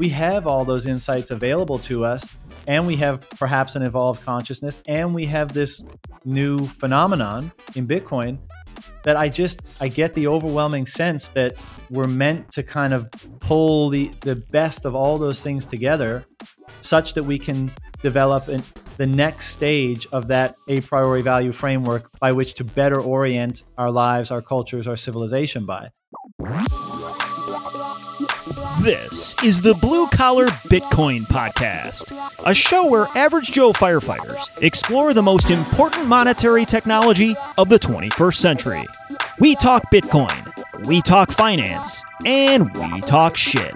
we have all those insights available to us and we have perhaps an evolved consciousness and we have this new phenomenon in bitcoin that i just i get the overwhelming sense that we're meant to kind of pull the the best of all those things together such that we can develop an, the next stage of that a priori value framework by which to better orient our lives our cultures our civilization by this is the Blue Collar Bitcoin Podcast, a show where average Joe firefighters explore the most important monetary technology of the 21st century. We talk Bitcoin, we talk finance, and we talk shit.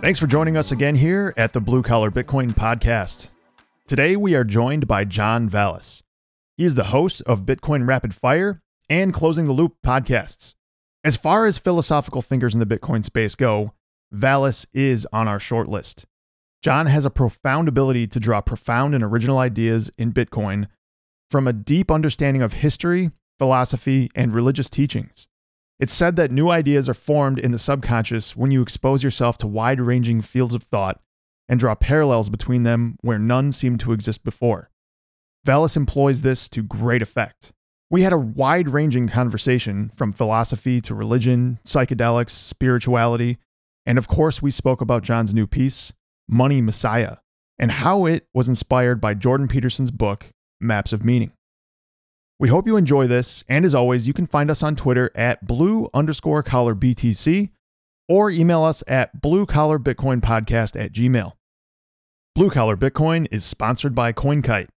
Thanks for joining us again here at the Blue Collar Bitcoin Podcast. Today we are joined by John Vallis. He is the host of Bitcoin Rapid Fire and Closing the Loop podcasts. As far as philosophical thinkers in the Bitcoin space go, Vallis is on our short list. John has a profound ability to draw profound and original ideas in Bitcoin from a deep understanding of history, philosophy, and religious teachings. It's said that new ideas are formed in the subconscious when you expose yourself to wide ranging fields of thought and draw parallels between them where none seemed to exist before. Vallis employs this to great effect. We had a wide ranging conversation from philosophy to religion, psychedelics, spirituality, and of course, we spoke about John's new piece, Money Messiah, and how it was inspired by Jordan Peterson's book, Maps of Meaning. We hope you enjoy this, and as always, you can find us on Twitter at blue underscore collar BTC or email us at blue collar Bitcoin podcast at gmail. Blue Collar Bitcoin is sponsored by CoinKite.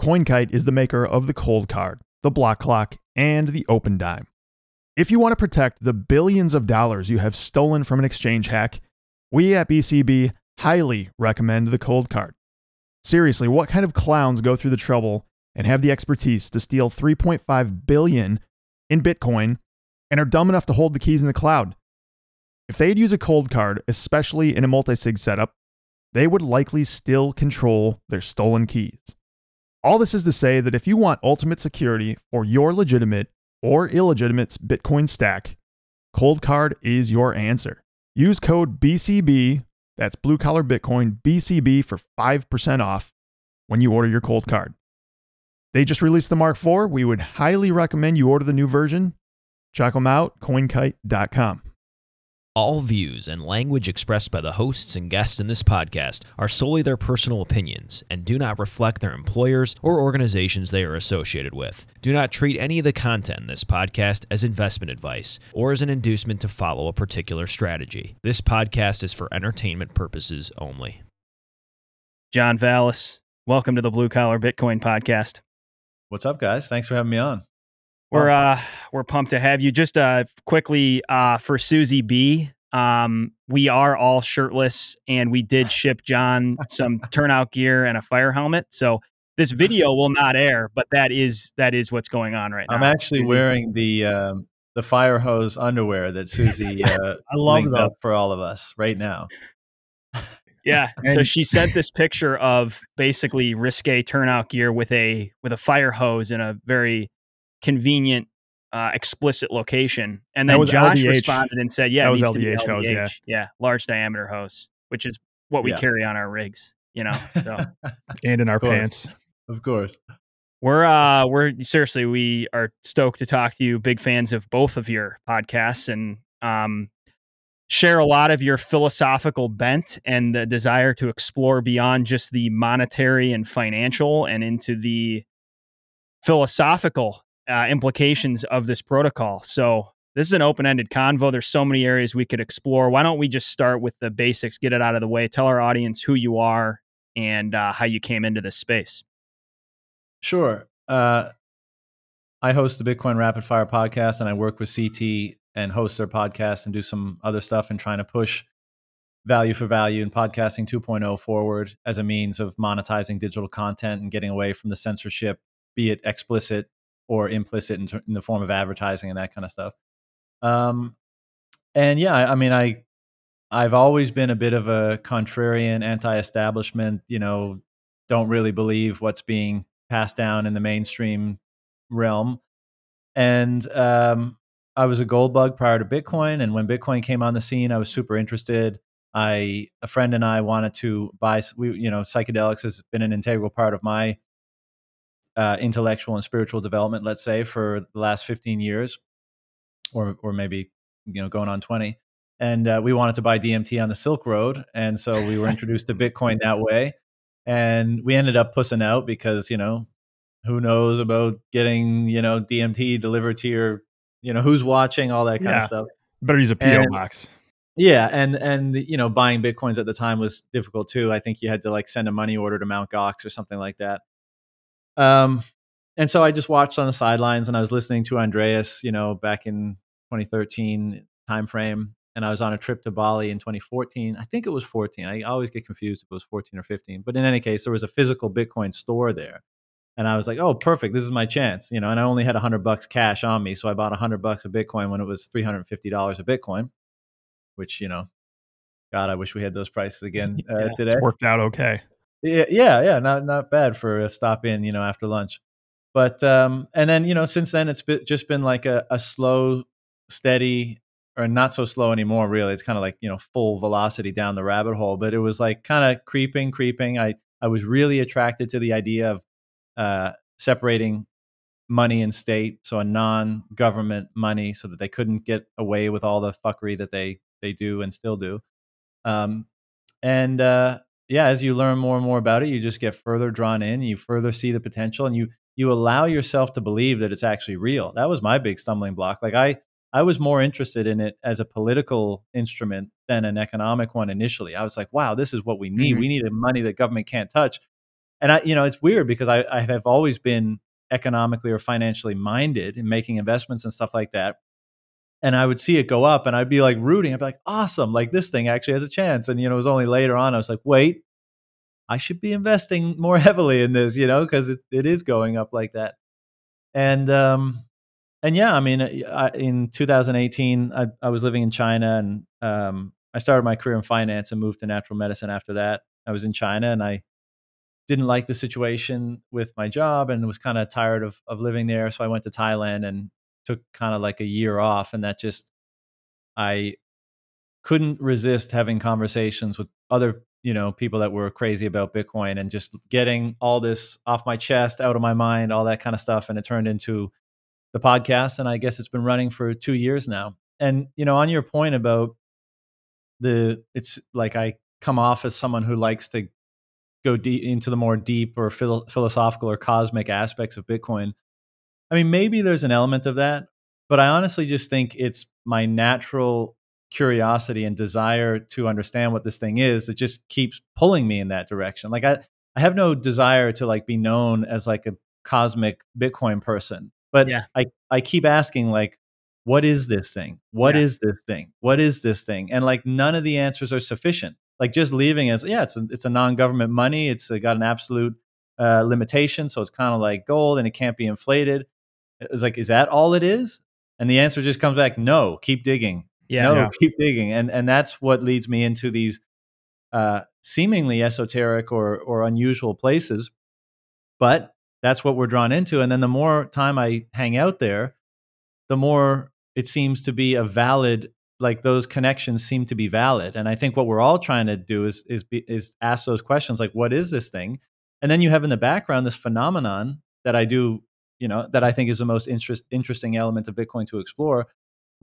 CoinKite is the maker of the Coldcard, the block clock, and the Opendime. If you want to protect the billions of dollars you have stolen from an exchange hack, we at BCB highly recommend the Coldcard. Seriously, what kind of clowns go through the trouble and have the expertise to steal 3.5 billion in Bitcoin and are dumb enough to hold the keys in the cloud? If they'd use a Coldcard, especially in a multi-sig setup, they would likely still control their stolen keys. All this is to say that if you want ultimate security for your legitimate or illegitimate Bitcoin stack, Coldcard is your answer. Use code BCB, that's blue collar Bitcoin, BCB for 5% off when you order your Coldcard. They just released the Mark IV. We would highly recommend you order the new version. Check them out, coinkite.com. All views and language expressed by the hosts and guests in this podcast are solely their personal opinions and do not reflect their employers or organizations they are associated with. Do not treat any of the content in this podcast as investment advice or as an inducement to follow a particular strategy. This podcast is for entertainment purposes only. John Vallis, welcome to the Blue Collar Bitcoin Podcast. what's up guys thanks for having me on We're uh we're pumped to have you. Just uh quickly uh for Susie B. Um, we are all shirtless, and we did ship John some turnout gear and a fire helmet. So this video will not air, but that is that is what's going on right now. i'm actually Susie. wearing the um, the fire hose underwear that susie uh, I love linked up for all of us right now Yeah. So she sent this picture of basically risque turnout gear with a with a fire hose in a very convenient, uh, explicit location. And then was Josh LDH. responded and said, "Yeah, That it was needs to be LDH hose, yeah. yeah, large diameter hose, which is what we Yeah. carry on our rigs." You know, so And in our course. pants. of course we're uh we're seriously we are stoked to talk to you. Big fans of both of your podcasts and um share a lot of your philosophical bent and the desire to explore beyond just the monetary and financial and into the philosophical uh, implications of this protocol. So this is an open-ended convo. There's so many areas we could explore. Why don't we just start with the basics, get it out of the way, tell our audience who you are and uh, how you came into this space. Sure. Uh, I host the Bitcoin Rapid Fire podcast, and I work with CT and host their podcast and do some other stuff and trying to push value for value and podcasting 2.0 forward as a means of monetizing digital content and getting away from the censorship, be it explicit or implicit in, in the form of advertising and that kind of stuff. Um, and yeah, I, I mean, I I've always been a bit of a contrarian, anti-establishment. You know, don't really believe what's being passed down in the mainstream realm. And um, I was a gold bug prior to Bitcoin, and when Bitcoin came on the scene, I was super interested. I a friend and I wanted to buy. We you know psychedelics has been an integral part of my uh, intellectual and spiritual development. Let's say for the last fifteen years, or or maybe you know going on twenty. And uh, we wanted to buy DMT on the Silk Road, and so we were introduced to Bitcoin that way. And we ended up pussing out because you know who knows about getting you know DMT delivered to your you know who's watching all that kind Yeah. of stuff. Better use a PO And- box. Yeah, and and you know buying bitcoins at the time was difficult too. I think you had to like send a money order to Mount Gox or something like that. Um, and so I just watched on the sidelines, and I was listening to Andreas, you know, back in 2013 timeframe, and I was on a trip to Bali in 2014. I think it was 14. I always get confused if it was 14 or 15. But in any case, there was a physical Bitcoin store there, and I was like, "Oh, perfect! This is my chance," you know. And I only had 100 bucks cash on me, so I bought 100 bucks of Bitcoin when it was 350 dollars a Bitcoin which you know, God, I wish we had those prices again uh, Yeah, today. It's worked out okay. Yeah, yeah, yeah, not not bad for a stop in, you know, after lunch. But um, and then you know, since then it's been, just been like a, a slow, steady, or not so slow anymore. Really, it's kind of like you know, full velocity down the rabbit hole. But it was like kind of creeping, creeping. I I was really attracted to the idea of uh, separating money and state, so a non-government money, so that they couldn't get away with all the fuckery that they they do and still do. Um, and uh, yeah, as you learn more and more about it, you just get further drawn in. You further see the potential, and you you allow yourself to believe that it's actually real. That was my big stumbling block. Like I I was more interested in it as a political instrument than an economic one initially. I was like, wow, this is what we need. Mhm. We need a money that government can't touch. And I, you know, it's weird because I, I have always been economically or financially minded in making investments and stuff like that. And I would see it go up and I'd be like rooting. I'd be like, awesome, like this thing actually has a chance. And, you know, it was only later on I was like, wait, I should be investing more heavily in this, you know, because it, it is going up like that. And, um, and yeah, I mean, I, in 2018, I, I was living in China and um, I started my career in finance and moved to natural medicine after that. I was in China and I didn't like the situation with my job and was kind of tired of, of living there. So I went to Thailand and took kind of like a year off. And that just, I couldn't resist having conversations with other, you know, people that were crazy about Bitcoin and just getting all this off my chest, out of my mind, all that kind of stuff. And it turned into the podcast. And I guess it's been running for two years now. And, you know, on your point about the, it's like I come off as someone who likes to go deep into the more deep or phil- philosophical or cosmic aspects of Bitcoin. I mean, maybe there's an element of that, but I honestly just think it's my natural curiosity and desire to understand what this thing is that just keeps pulling me in that direction. Like I, I have no desire to like be known as like a cosmic Bitcoin person, but Yeah. I, I keep asking like, what is this thing? What Yeah. is this thing? What is this thing? And like none of the answers are sufficient. Like just leaving as yeah, it's a, it's a non-government money. It's got an absolute uh, limitation, so it's kind of like gold and it can't be inflated. It's like, is that all it is? And the answer just comes back, no. Keep digging. Yeah. no, Yeah. keep digging. And and that's what leads me into these uh, seemingly esoteric or or unusual places. But that's what we're drawn into. And then the more time I hang out there, the more it seems to be a valid like those connections seem to be valid and i think what we're all trying to do is is be, is ask those questions like what is this thing and then you have in the background this phenomenon that i do you know that i think is the most interest, interesting element of bitcoin to explore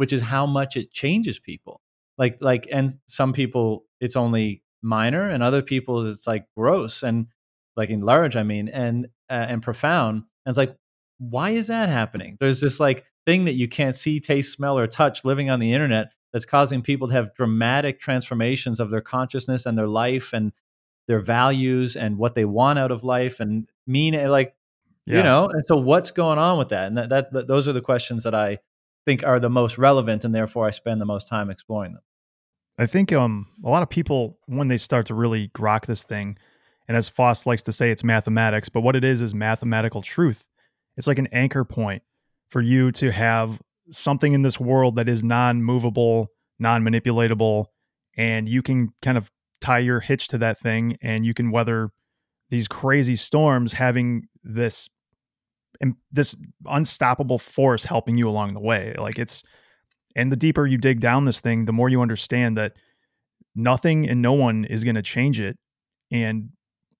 which is how much it changes people. Like like and some people it's only minor and other people it's like gross and like in large i mean and uh, and profound. And it's like why is that happening? There's this like thing that you can't see taste smell or touch living on the internet that's causing people to have dramatic transformations of their consciousness and their life and their values and what they want out of life and mean like you know and so what's going on with that? And that, that, that those are the questions that i think are the most relevant and therefore i spend the most time exploring them. I think um a lot of people when they start to really grok this thing, and as Foss likes to say, it's mathematics, but what it is is mathematical truth. It's like an anchor point for you to have something in this world that is non-movable, non-manipulatable, and you can kind of tie your hitch to that thing and you can weather these crazy storms having this this unstoppable force helping you along the way. Like it's, and the deeper you dig down this thing, the more you understand that nothing and no one is going to change it. And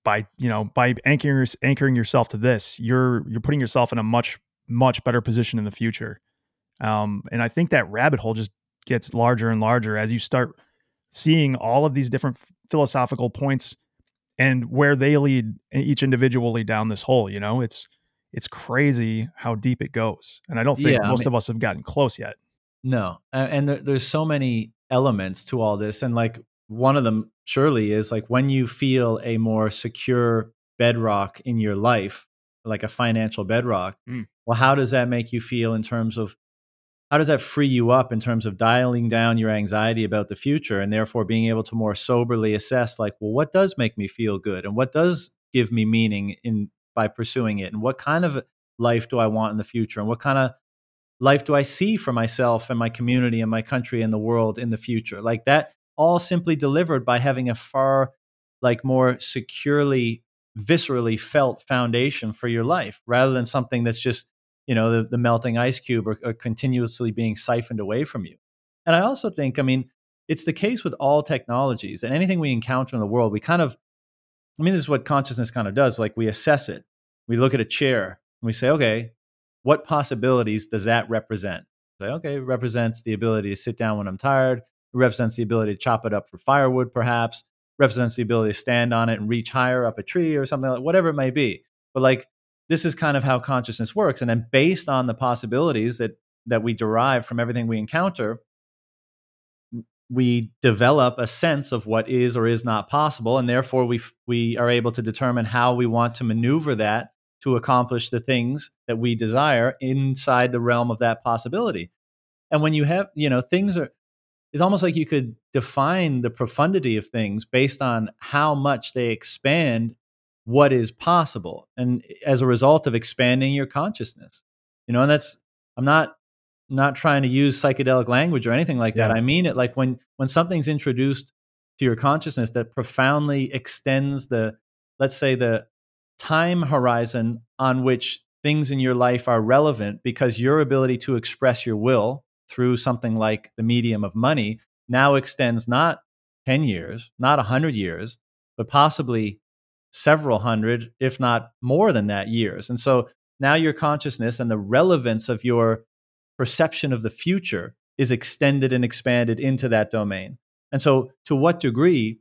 by you know by anchoring anchoring yourself to this, you're you're putting yourself in a much much better position in the future. Um, and I think that rabbit hole just gets larger and larger as you start seeing all of these different philosophical points and where they lead each individually down this hole. You know, it's it's crazy how deep it goes, and I don't think yeah, most I mean, of us have gotten close yet. No, and there, there's so many elements to all this, and like one of them surely is like when you feel a more secure bedrock in your life, like a financial bedrock. Mm. Well, how does that make you feel in terms of how does that free you up in terms of dialing down your anxiety about the future and therefore being able to more soberly assess like well what does make me feel good and what does give me meaning in by pursuing it? And what kind of life do i want in the future? And what kind of life do i see for myself and my community and my country and the world in the future? Like that all simply delivered by having a far like more securely viscerally felt foundation for your life rather than something that's just you know the, the melting ice cube are, are continuously being siphoned away from you. And i also think i mean it's the case with all technologies and anything we encounter in the world we kind of i mean this is what consciousness kind of does like we assess it. We look at a chair and we say okay what possibilities does that represent? Say okay it represents the ability to sit down when i'm tired it represents the ability to chop it up for firewood perhaps represents the ability to stand on it and reach higher up a tree or something like whatever it may be. But like this is kind of how consciousness works and then based on the possibilities that that we derive from everything we encounter we develop a sense of what is or is not possible and therefore we we are able to determine how we want to maneuver that to accomplish the things that we desire inside the realm of that possibility. And when you have you know things are it's almost like you could define the profundity of things based on how much they expand what is possible and as a result of expanding your consciousness you know and that's i'm not not trying to use psychedelic language or anything like yeah. that i mean it like when when something's introduced to your consciousness that profoundly extends the let's say the time horizon on which things in your life are relevant because your ability to express your will through something like the medium of money now extends not 10 years not 100 years but possibly several hundred, if not more than that, years. And so now your consciousness and the relevance of your perception of the future is extended and expanded into that domain. And so, to what degree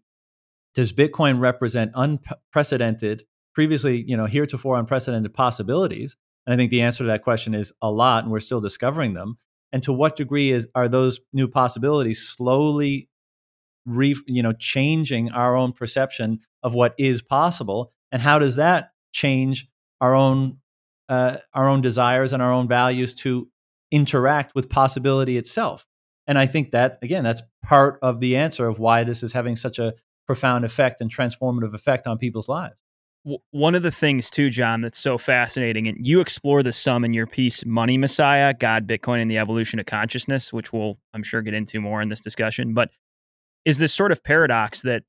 does Bitcoin represent unprecedented, previously, you know, heretofore unprecedented possibilities? And I think the answer to that question is a lot, and we're still discovering them. And to what degree is are those new possibilities slowly, re, you know, changing our own perception of what is possible and how does that change our own uh, our own desires and our own values to interact with possibility itself? And i think that again that's part of the answer of why this is having such a profound effect and transformative effect on people's lives. One of the things too john that's so fascinating and you explore this some in your piece money messiah god bitcoin and the evolution of consciousness which we'll i'm sure get into more in this discussion but is this sort of paradox that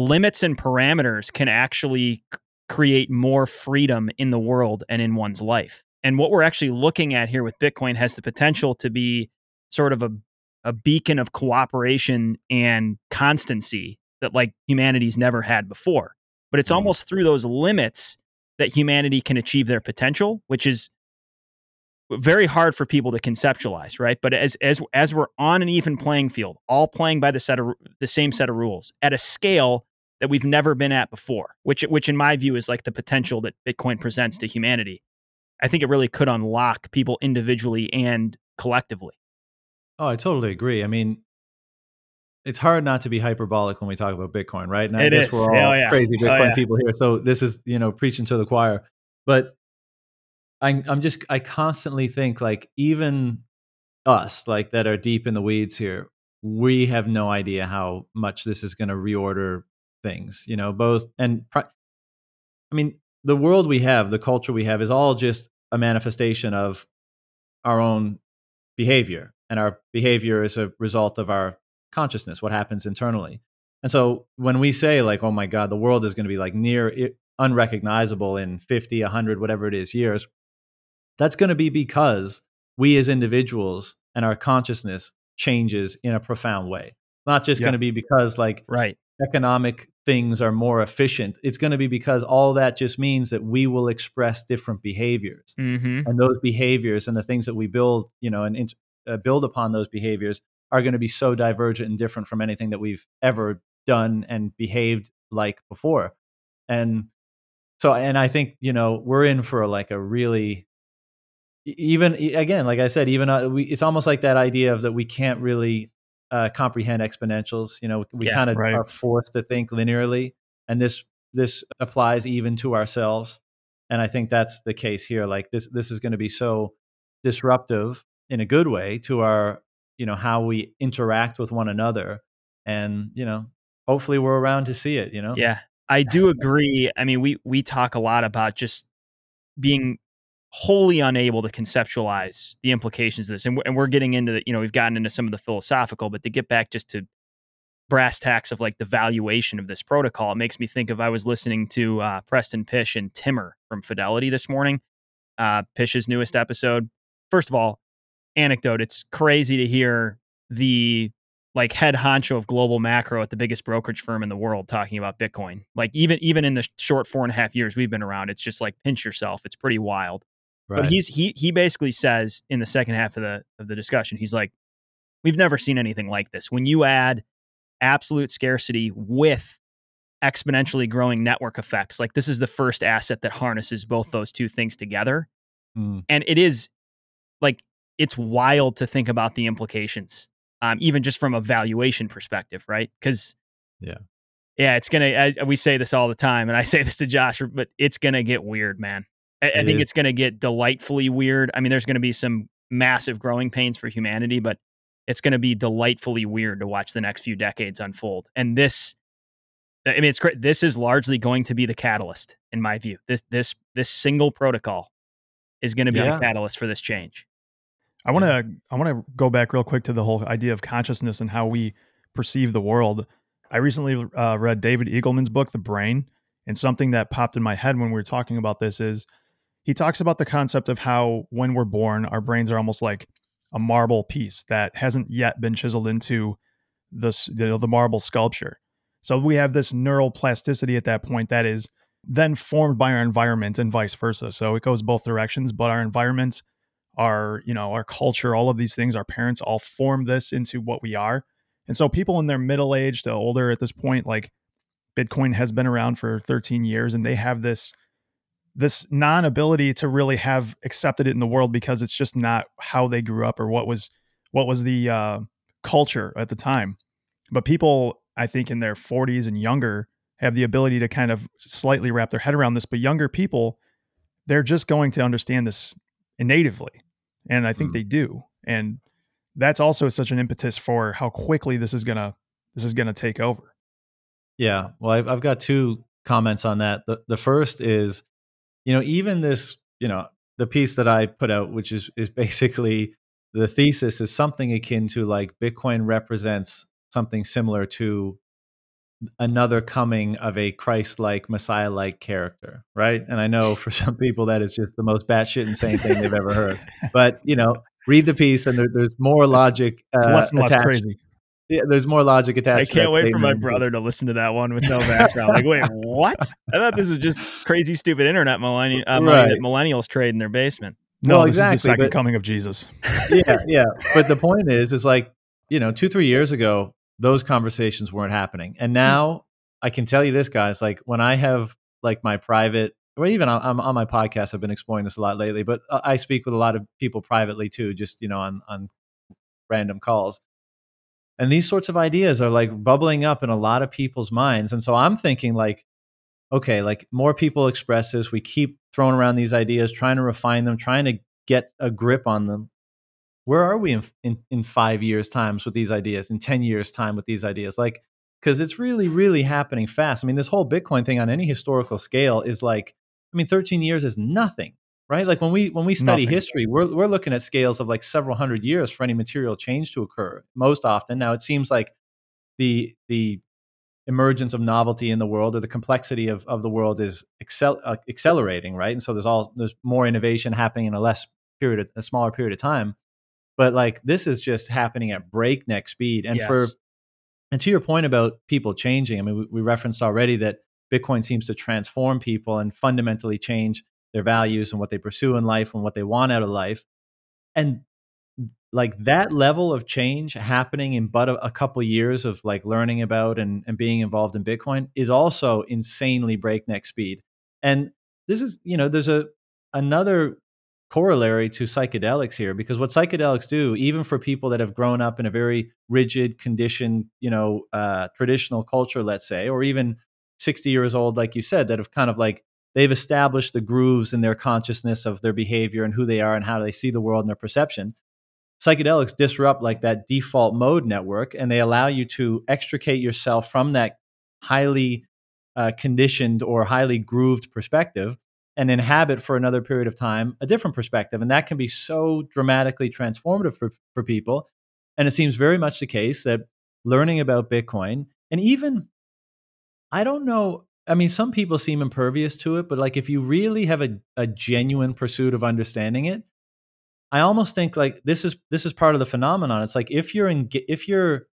limits and parameters can actually create more freedom in the world and in one's life. And what we're actually looking at here with Bitcoin has the potential to be sort of a, a beacon of cooperation and constancy that like humanity's never had before. But it's mm. almost through those limits that humanity can achieve their potential, which is very hard for people to conceptualize, right? But as as as we're on an even playing field, all playing by the set of the same set of rules at a scale that we've never been at before, which which in my view is like the potential that Bitcoin presents mm-hmm. to humanity. I think it really could unlock people individually and collectively. Oh, I totally agree. I mean, it's hard not to be hyperbolic when we talk about Bitcoin, right? And I it guess is. we're all oh, yeah. crazy oh, Bitcoin yeah. people here. So this is, you know, preaching to the choir. But I, I'm just I constantly think like even us like that are deep in the weeds here, we have no idea how much this is going to reorder things. You know, both and I mean the world we have, the culture we have, is all just a manifestation of our own behavior, and our behavior is a result of our consciousness, what happens internally. And so when we say like, "Oh my God, the world is going to be like near unrecognizable in 50, 100, whatever it is years," that's going to be because we as individuals and our consciousness changes in a profound way. Not just Yeah. going to be because like Right. Economic things are more efficient. It's going to be because all that just means that we will express different behaviors. Mm-hmm. And those behaviors and the things that we build, you know, and uh, build upon those behaviors are going to be so divergent and different from anything that we've ever done and behaved like before. And so, and I think, you know, we're in for like a really, even again, like I said, even uh, we, it's almost like that idea of that we can't really uh, comprehend exponentials. You know, we Yeah, kind of right. are forced to think linearly, and this this applies even to ourselves. And I think that's the case here. Like this, this is going to be so disruptive in a good way to our, you know, how we interact with one another, and you know, hopefully we're around to see it. You know, Yeah, I do agree. I mean, we we talk a lot about just being wholly unable to conceptualize the implications of this, and and we're getting into the you know we've gotten into some of the philosophical, but to get back just to brass tacks of like the valuation of this protocol, it makes me think of I was listening to uh, Preston Pysh and Timmer from Fidelity this morning, uh, Pysh's newest episode. First of all, anecdote: it's crazy to hear the like head honcho of global macro at the biggest brokerage firm in the world talking about Bitcoin. Like even even in the short four and a half years we've been around, it's just like pinch yourself. It's pretty wild. Right. But he's he he basically says in the second half of the of the discussion, he's like, we've never seen anything like this. When you add absolute scarcity with exponentially growing network effects, like this is the first asset that harnesses both those two things together. Mm. And it is like it's wild to think about the implications, um, even just from a valuation perspective, right? Because Yeah. yeah, it's gonna. I, we say this all the time, and I say this to Josh, but it's gonna get weird, man. I, I think it's gonna get delightfully weird. I mean, there's gonna be some massive growing pains for humanity, but it's gonna be delightfully weird to watch the next few decades unfold. And this, I mean, it's great. This is largely going to be the catalyst, in my view. This this this single protocol is going to be Yeah. the catalyst for this change. I want to I want to go back real quick to the whole idea of consciousness and how we perceive the world. I recently uh, read David Eagleman's book, The Brain, and something that popped in my head when we were talking about this is he talks about the concept of how when we're born, our brains are almost like a marble piece that hasn't yet been chiseled into this you know, the marble sculpture. So we have this neural plasticity at that point that is then formed by our environment and vice versa. So it goes both directions, but our environment our you know our culture all of these things our parents all form this into what we are and so people in their middle age to older at this point like bitcoin has been around for 13 years and they have this this non-ability to really have accepted it in the world because it's just not how they grew up or what was what was the uh, culture at the time but people i think in their 40s and younger have the ability to kind of slightly wrap their head around this but younger people they're just going to understand this natively and i think Mm. they do and that's also such an impetus for how quickly this is gonna this is gonna take over Yeah. Well, I've, I've got two comments on that. The, the first is, you know, even this, you know, the piece that I put out, which is, is basically the thesis is something akin to like Bitcoin represents something similar to another coming of a Christ-like, Messiah-like character, right? And I know for some people that is just the most batshit insane thing they've ever heard. But you know, read the piece, and there, there's more logic. it's uh, less and less attached- crazy Yeah, there's more logic attached. I can't wait for my brother to listen to that one with no background. like, wait, what? I thought this is just crazy, stupid internet millenni- uh, money that Right. millennials trade in their basement. no Well, this is exactly, the second but- coming of jesus yeah, yeah. But the point is, is like you know, two three years ago, those conversations weren't happening, and now I can tell you this, guys. Like when I have like my private, or even on, on on my podcast, I've been exploring this a lot lately. But uh, I speak with a lot of people privately too, just you know, on on random calls. And these sorts of ideas are like bubbling up in a lot of people's minds. And so I'm thinking like, okay, like more people express this. We keep throwing around these ideas, trying to refine them, trying to get a grip on them where are we in, in, in five years times with these ideas in 10 years time with these ideas like because it's really really happening fast i mean this whole bitcoin thing on any historical scale is like i mean 13 years is nothing right like when we when we study Nothing. history we're, we're looking at scales of like several hundred years for any material change to occur most often now it seems like the the emergence of novelty in the world or the complexity of, of the world is excel, uh, accelerating, right? And so there's all there's more innovation happening in a less period, of, a smaller period of time. But like this is just happening at breakneck speed. And Yes. for and to your point about people changing, I mean, we, we referenced already that Bitcoin seems to transform people and fundamentally change their values and what they pursue in life and what they want out of life. And like that level of change happening in but a, a couple years of like learning about and, and being involved in Bitcoin is also insanely breakneck speed. And this is, you know, there's a another corollary to psychedelics here because what psychedelics do, even for people that have grown up in a very rigid, conditioned, you know, uh, traditional culture, let's say, or even 60 years old, like you said, that have kind of like they've established the grooves in their consciousness of their behavior and who they are and how they see the world and their perception. Psychedelics disrupt like that default mode network and they allow you to extricate yourself from that highly uh, conditioned or highly grooved perspective and inhabit for another period of time a different perspective. And that can be so dramatically transformative for, for people. And it seems very much the case that learning about Bitcoin and even, I don't know, I mean, some people seem impervious to it, but like if you really have a, a genuine pursuit of understanding it, I almost think like this is this is part of the phenomenon. It's like if you're in, if you're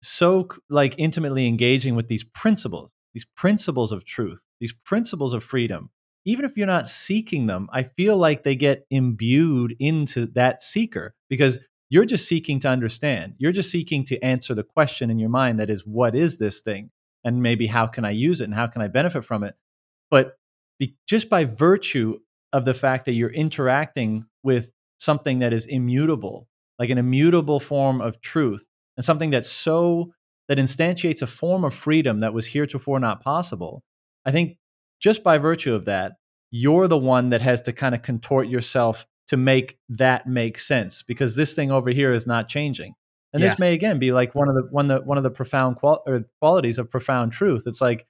so like intimately engaging with these principles, these principles of truth, these principles of freedom, even if you're not seeking them, I feel like they get imbued into that seeker because you're just seeking to understand. You're just seeking to answer the question in your mind that is, what is this thing? And maybe how can I use it and how can I benefit from it? But be, just by virtue of the fact that you're interacting with something that is immutable, like an immutable form of truth, and something that's so that instantiates a form of freedom that was heretofore not possible. I think just by virtue of that, you're the one that has to kind of contort yourself to make that make sense because this thing over here is not changing. And Yeah. this may again be like one of the one the one of the profound qual- or qualities of profound truth. It's like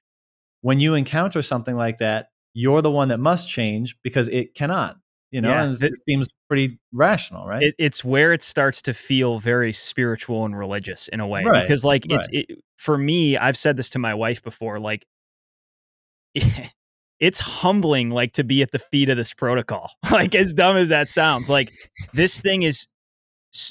when you encounter something like that, you're the one that must change because it cannot. You know, Yeah, and it seems pretty rational, right? it, it's where it starts to feel very spiritual and religious in a way Right, because like it's it, for me i've said this to my wife before like it's humbling like to be at the feet of this protocol like as dumb as that sounds like this thing is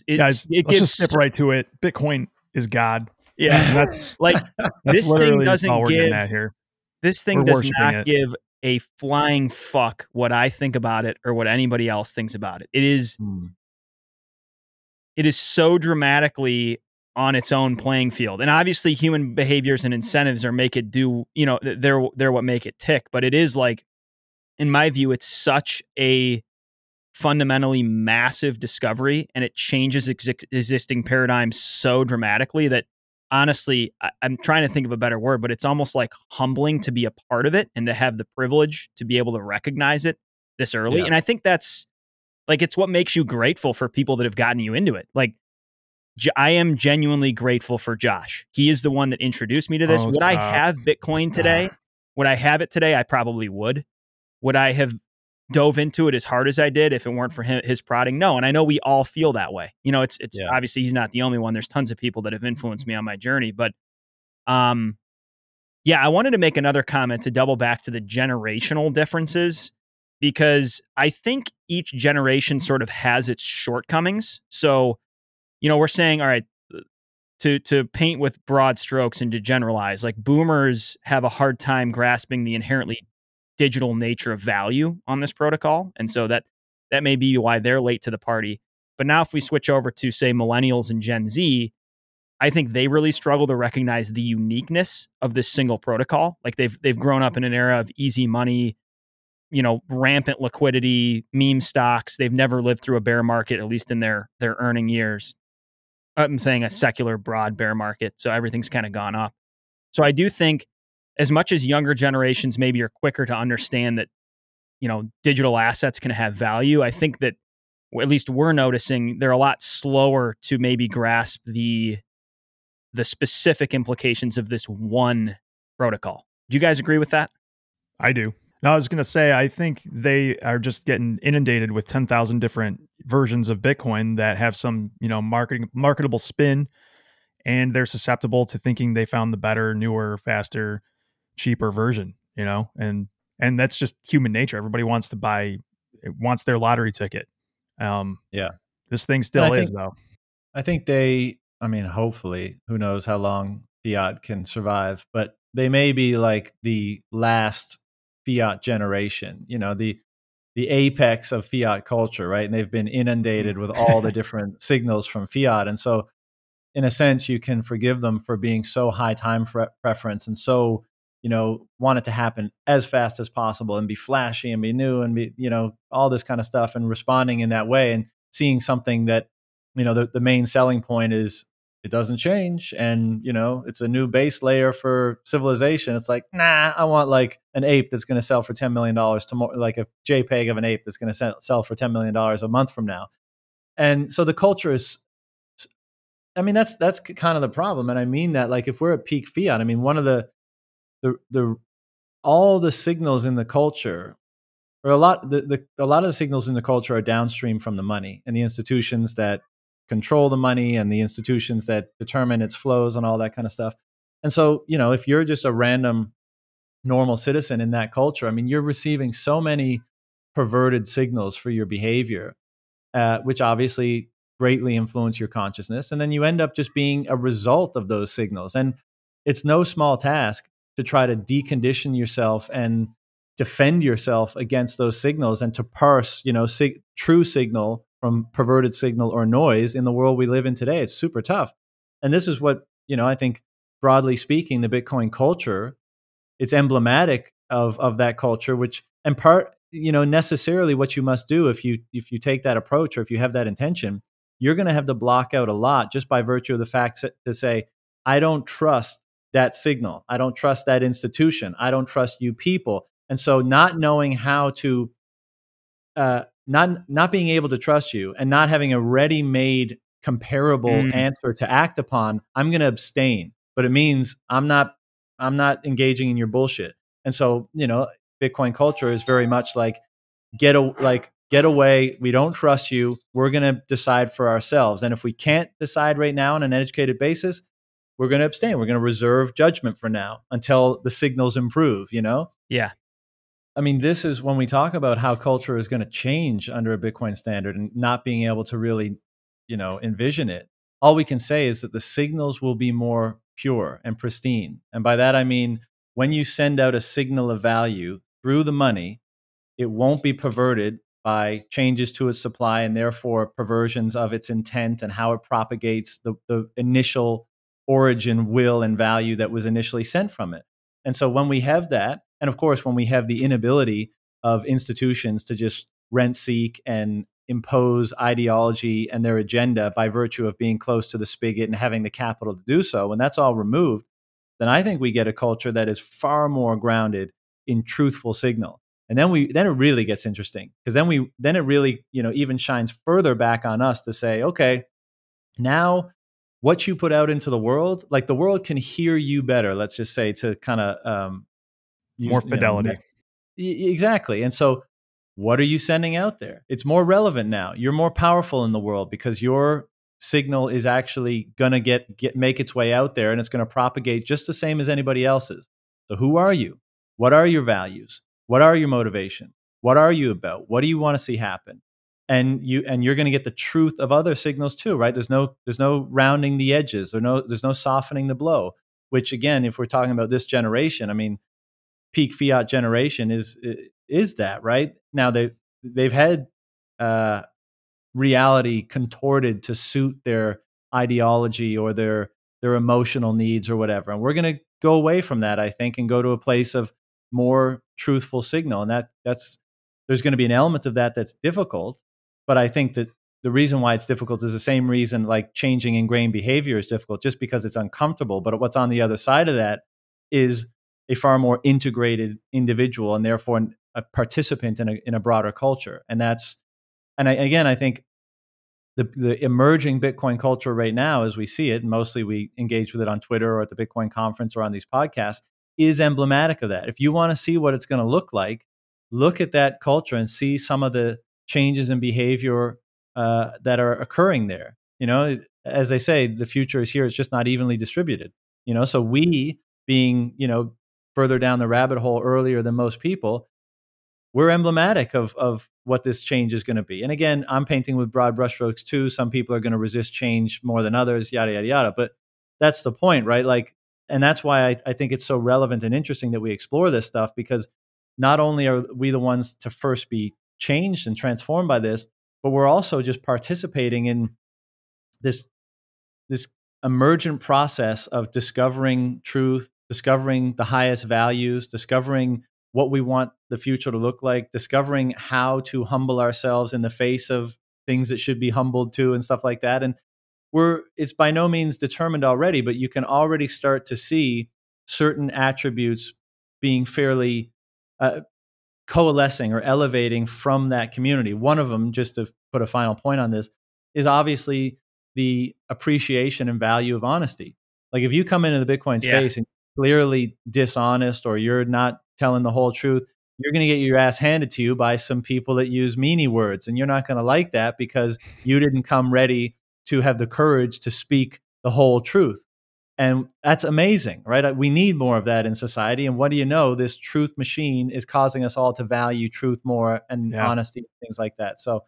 it, Guys, it let's just step right to it. Bitcoin is God. And yeah that's like that's This thing doesn't give- here. this thing We're does not it. give a flying fuck what i think about it or what anybody else thinks about it it is Hmm. it is so dramatically on its own playing field. And obviously human behaviors and incentives are make it do, you know, they're they're what make it tick, but it is like in my view it's such a fundamentally massive discovery and it changes exi- existing paradigms so dramatically that honestly I, i'm trying to think of a better word but it's almost like humbling to be a part of it and to have the privilege to be able to recognize it this early Yeah. and i think that's like it's what makes you grateful for people that have gotten you into it like J- I am genuinely grateful for Josh. He is the one that introduced me to this. Oh, would I have Bitcoin Stop. today? Would I have it today? I probably would. Would I have dove into it as hard as I did if it weren't for him, his prodding? No. And I know we all feel that way. You know, it's it's Yeah. obviously he's not the only one. There's tons of people that have influenced me on my journey, but um yeah, I wanted to make another comment to double back to the generational differences because I think each generation sort of has its shortcomings. So, you know, we're saying, all right, to to paint with broad strokes and to generalize, like boomers have a hard time grasping the inherently digital nature of value on this protocol, and so that that may be why they're late to the party. But now, if we switch over to say millennials and Gen Z, I think they really struggle to recognize the uniqueness of this single protocol. Like they've they've grown up in an era of easy money, you know, rampant liquidity, meme stocks. They've never lived through a bear market, at least in their their earning years. I'm saying a mm-hmm. secular broad bear market, so everything's kind of gone up. So I do think, as much as younger generations maybe are quicker to understand that, you know, digital assets can have value, I think that at least we're noticing they're a lot slower to maybe grasp the the specific implications of this one protocol. Do you guys agree with that? I do. Now, I was going to say, I think they are just getting inundated with 10,000 different versions of Bitcoin that have some, you know, marketing, marketable spin. and they're susceptible to thinking they found the better, newer, faster, cheaper version, you know? And and that's just human nature. Everybody wants to buy wants their lottery ticket. Um yeah. This thing still is think, though. I think they I mean, hopefully, who knows how long fiat can survive, but they may be like the last fiat generation, you know, the the apex of fiat culture, right? And they've been inundated with all the different signals from fiat. And so in a sense, you can forgive them for being so high time preference and so, you know, want it to happen as fast as possible and be flashy and be new and be, you know, all this kind of stuff and responding in that way and seeing something that, you know, the, the main selling point is it doesn't change and you know it's a new base layer for civilization. It's like nah i want like an ape that's going to sell for 10 million dollars tomorrow like a jpeg of an ape that's going to sell for 10 million dollars a month from now. And so the culture is i mean that's that's kind of the problem and i mean that like if we're at peak fiat i mean one of the the the all the signals in the culture or a lot the, the a lot of the signals in the culture are downstream from the money and the institutions that control the money and the institutions that determine its flows and all that kind of stuff. And so, you know, if you're just a random normal citizen in that culture, I mean, you're receiving so many perverted signals for your behavior, uh, which obviously greatly influence your consciousness. And then you end up just being a result of those signals. And it's no small task to try to decondition yourself and defend yourself against those signals and to parse, you know, sig- true signal from perverted signal or noise in the world we live in today. It's super tough. And this is what, you know, I think broadly speaking, the Bitcoin culture, it's emblematic of of that culture, which and part, you know, necessarily what you must do if you if you take that approach or if you have that intention, you're going to have to block out a lot just by virtue of the fact to say, I don't trust that signal. I don't trust that institution. I don't trust you people. And so not knowing how to uh, not not being able to trust you and not having a ready-made comparable mm. answer to act upon i'm going to abstain but it means i'm not i'm not engaging in your bullshit and so you know bitcoin culture is very much like get a, like get away we don't trust you we're going to decide for ourselves and if we can't decide right now on an educated basis we're going to abstain we're going to reserve judgment for now until the signals improve you know yeah I mean, this is when we talk about how culture is going to change under a Bitcoin standard and not being able to really, you know, envision it. All we can say is that the signals will be more pure and pristine. And by that, I mean, when you send out a signal of value through the money, it won't be perverted by changes to its supply and therefore perversions of its intent and how it propagates the, the initial origin, will, and value that was initially sent from it. And so when we have that, and of course, when we have the inability of institutions to just rent seek and impose ideology and their agenda by virtue of being close to the spigot and having the capital to do so, when that's all removed, then I think we get a culture that is far more grounded in truthful signal. And then we then it really gets interesting because then we then it really, you know, even shines further back on us to say, okay, now what you put out into the world, like the world can hear you better, let's just say to kind of um, more fidelity. You know, exactly. And so what are you sending out there? It's more relevant now. You're more powerful in the world because your signal is actually going to get, get make its way out there and it's going to propagate just the same as anybody else's. So who are you? What are your values? What are your motivations? What are you about? What do you want to see happen? And you and you're going to get the truth of other signals too, right? There's no there's no rounding the edges or no there's no softening the blow. Which again, if we're talking about this generation, I mean, peak fiat generation is is that right now they they've had uh, reality contorted to suit their ideology or their their emotional needs or whatever and we're going to go away from that i think and go to a place of more truthful signal and that that's there's going to be an element of that that's difficult but i think that the reason why it's difficult is the same reason like changing ingrained behavior is difficult just because it's uncomfortable but what's on the other side of that is a far more integrated individual and therefore a participant in a, in a broader culture. And that's, and I, again, I think the, the emerging Bitcoin culture right now, as we see it, mostly we engage with it on Twitter or at the Bitcoin conference or on these podcasts, is emblematic of that. If you want to see what it's going to look like, look at that culture and see some of the changes in behavior uh, that are occurring there. You know, as they say, the future is here. It's just not evenly distributed. You know, so we being you know further down the rabbit hole earlier than most people, we're emblematic of of what this change is going to be. And again, I'm painting with broad brushstrokes too. Some people are going to resist change more than others, yada yada yada. But that's the point, right? Like, and that's why I, I think it's so relevant and interesting that we explore this stuff because not only are we the ones to first be changed and transformed by this, but we're also just participating in this this emergent process of discovering truth, discovering the highest values, discovering what we want the future to look like, discovering how to humble ourselves in the face of things that should be humbled to and stuff like that. And we're it's by no means determined already, but you can already start to see certain attributes being fairly uh, coalescing or elevating from that community. One of them, just to put a final point on this, is obviously the appreciation and value of honesty. Like if you come into the Bitcoin space yeah. and clearly dishonest or you're not telling the whole truth, you're going to get your ass handed to you by some people that use meanie words. And you're not going to like that because you didn't come ready to have the courage to speak the whole truth. And that's amazing, right? We need more of that in society. And what do you know? This truth machine is causing us all to value truth more and yeah. honesty, and things like that. So,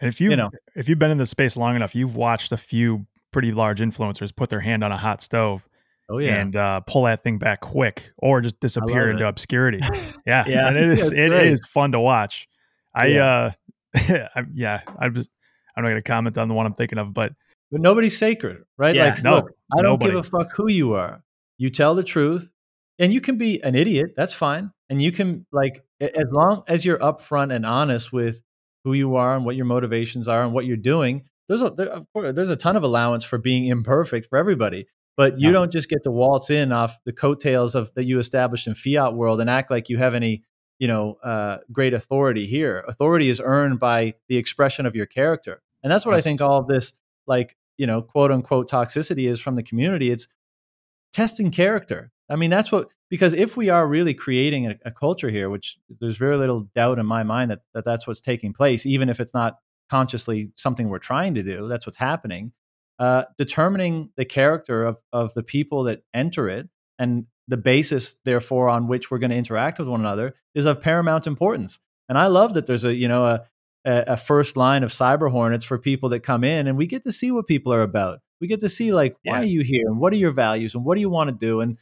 and if you, you know, if you've been in this space long enough, you've watched a few pretty large influencers put their hand on a hot stove Oh yeah, and uh, pull that thing back quick, or just disappear into it. obscurity. Yeah, yeah, and it is it great. is fun to watch. I yeah. uh, I, yeah, I'm just I'm not going to comment on the one I'm thinking of, but but nobody's sacred, right? Yeah, like, no, look, I don't nobody. give a fuck who you are. You tell the truth, and you can be an idiot. That's fine, and you can like as long as you're upfront and honest with who you are and what your motivations are and what you're doing. There's a there, of course, there's a ton of allowance for being imperfect for everybody. But you don't just get to waltz in off the coattails of that you established in fiat world and act like you have any, you know, uh, great authority here. Authority is earned by the expression of your character, and that's what that's I think all of this, like you know, quote unquote toxicity is from the community. It's testing character. I mean, that's what because if we are really creating a, a culture here, which there's very little doubt in my mind that, that that's what's taking place, even if it's not consciously something we're trying to do, that's what's happening uh, determining the character of, of the people that enter it and the basis, therefore, on which we're going to interact with one another is of paramount importance. And I love that there's a you know a, a first line of cyber hornets for people that come in, and we get to see what people are about. We get to see like why are you here, and what are your values, and what do you want to do, and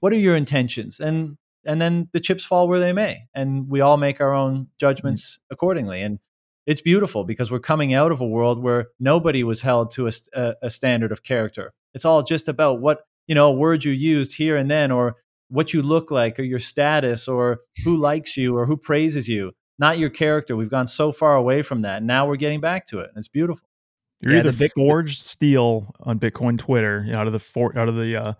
what are your intentions, and and then the chips fall where they may, and we all make our own mm. judgments mm-hmm. accordingly. And it's beautiful because we're coming out of a world where nobody was held to a, a, standard of character. It's all just about what you know words you used here and then, or what you look like, or your status, or who likes you, or who praises you. Not your character. We've gone so far away from that. Now we're getting back to it. It's beautiful. You're yeah, either big, forged steel on Bitcoin Twitter, you know, out of the for, out of the uh,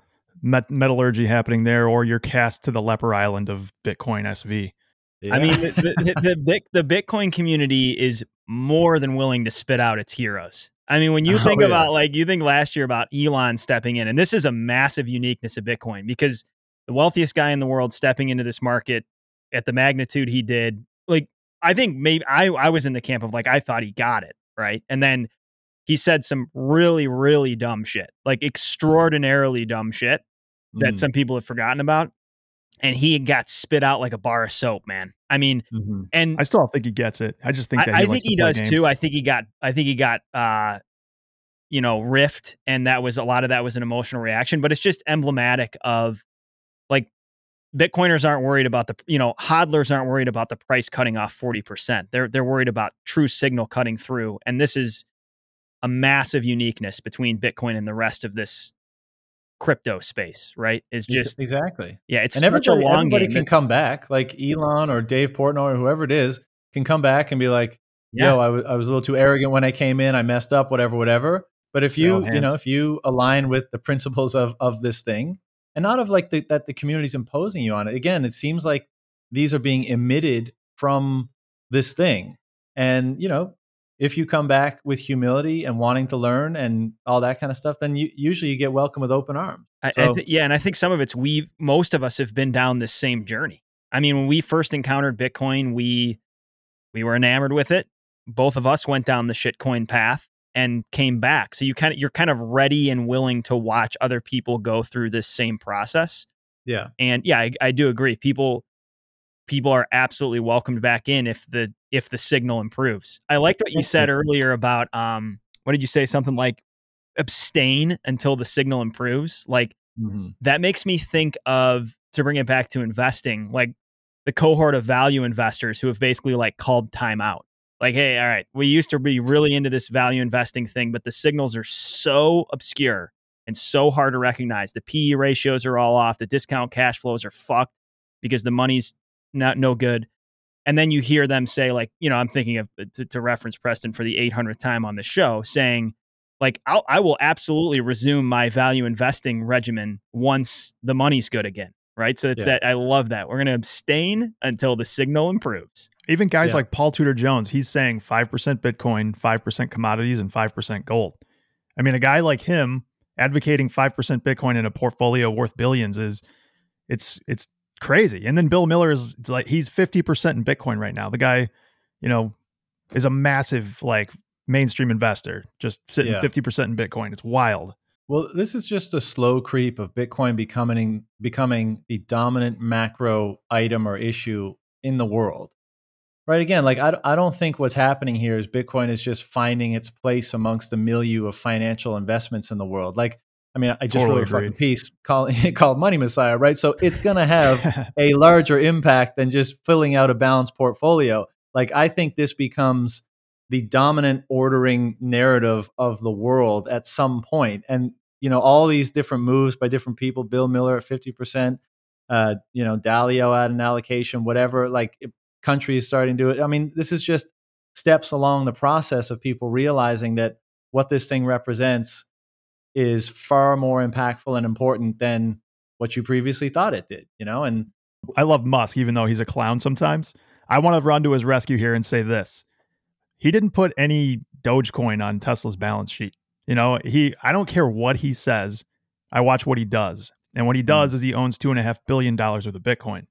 met- metallurgy happening there, or you're cast to the leper island of Bitcoin SV. Yeah. I mean, the, the, the, the, Bitcoin community is more than willing to spit out its heroes. I mean, when you oh, think oh, yeah. about like you think last year about Elon stepping in, and this is a massive uniqueness of Bitcoin because the wealthiest guy in the world stepping into this market at the magnitude he did, like I think maybe I I was in the camp of like I thought he got it right, and then he said some really really dumb shit, like extraordinarily dumb shit that mm. some people have forgotten about and he got spit out like a bar of soap, man. I mean, mm-hmm. and I still don't think he gets it. I just think I, I think he does games. too. I think he got, I think he got, uh, you know, rift, and that was a lot of that was an emotional reaction. But it's just emblematic of Bitcoiners aren't worried about the, you know, hodlers aren't worried about the price cutting off forty percent. They're they're worried about true signal cutting through, and this is a massive uniqueness between Bitcoin and the rest of this crypto space, right? Is just exactly yeah. It's and everybody, a long everybody game. can come back, like Elon or Dave Portnoy or whoever it is, can come back and be like, yeah. "Yo, I was I was a little too arrogant when I came in. I messed up. Whatever, whatever." But if you hands. you know if you align with the principles of of this thing, and not of like the, that the community's imposing you on it. Again, it seems like these are being emitted from this thing, and you know if you come back with humility and wanting to learn and all that kind of stuff, then you usually you get welcome with open arms. So, I, I th- yeah, and I think some of it's we most of us have been down this same journey. I mean, when we first encountered Bitcoin, we we were enamored with it. Both of us went down the shitcoin path. And came back. So you kind of you're kind of ready and willing to watch other people go through this same process. Yeah. And yeah, I, I do agree. People people are absolutely welcomed back in if the if the signal improves. I liked what you said earlier about um what did you say something like abstain until the signal improves. Like Mm-hmm. that makes me think of to bring it back to investing, like the cohort of value investors who have basically like called time out. Like, hey, all right, we used to be really into this value investing thing, but the signals are so obscure and so hard to recognize. The PE ratios are all off. The discount cash flows are fucked because the money's not no good. And then you hear them say, like, you know, I'm thinking of uh, to, to reference Preston for the 800th time on the show, saying, like, I'll, I will absolutely resume my value investing regimen once the money's good again. Right. So it's Yeah. that I love that. We're going to abstain until the signal improves. Even guys Yeah. like Paul Tudor Jones, he's saying 5% Bitcoin, 5% commodities, and 5% gold. I mean, a guy like him advocating 5% Bitcoin in a portfolio worth billions is it's it's crazy. And then Bill Miller is it's like he's 50% in Bitcoin right now. The guy, you know, is a massive like mainstream investor, just sitting Yeah. 50% in Bitcoin. It's wild. Well, this is just a slow creep of Bitcoin becoming becoming the dominant macro item or issue in the world. Right again, like I, I don't think what's happening here is Bitcoin is just finding its place amongst the milieu of financial investments in the world. Like, I mean, I just Totally wrote a fucking piece called called Money Messiah, right? So it's going to have a larger impact than just filling out a balanced portfolio. Like I think this becomes the dominant ordering narrative of the world at some point. And you know, all these different moves by different people, Bill Miller at 50%, uh, you know, Dalio at an allocation, whatever, like countries starting to do it. I mean, this is just steps along the process of people realizing that what this thing represents is far more impactful and important than what you previously thought it did, you know? And I love Musk, even though he's a clown sometimes. I want to run to his rescue here and say this. He didn't put any Dogecoin on Tesla's balance sheet. You know, he I don't care what he says. I watch what he does. And what he hmm. does is he owns two and a half billion dollars worth of Bitcoin.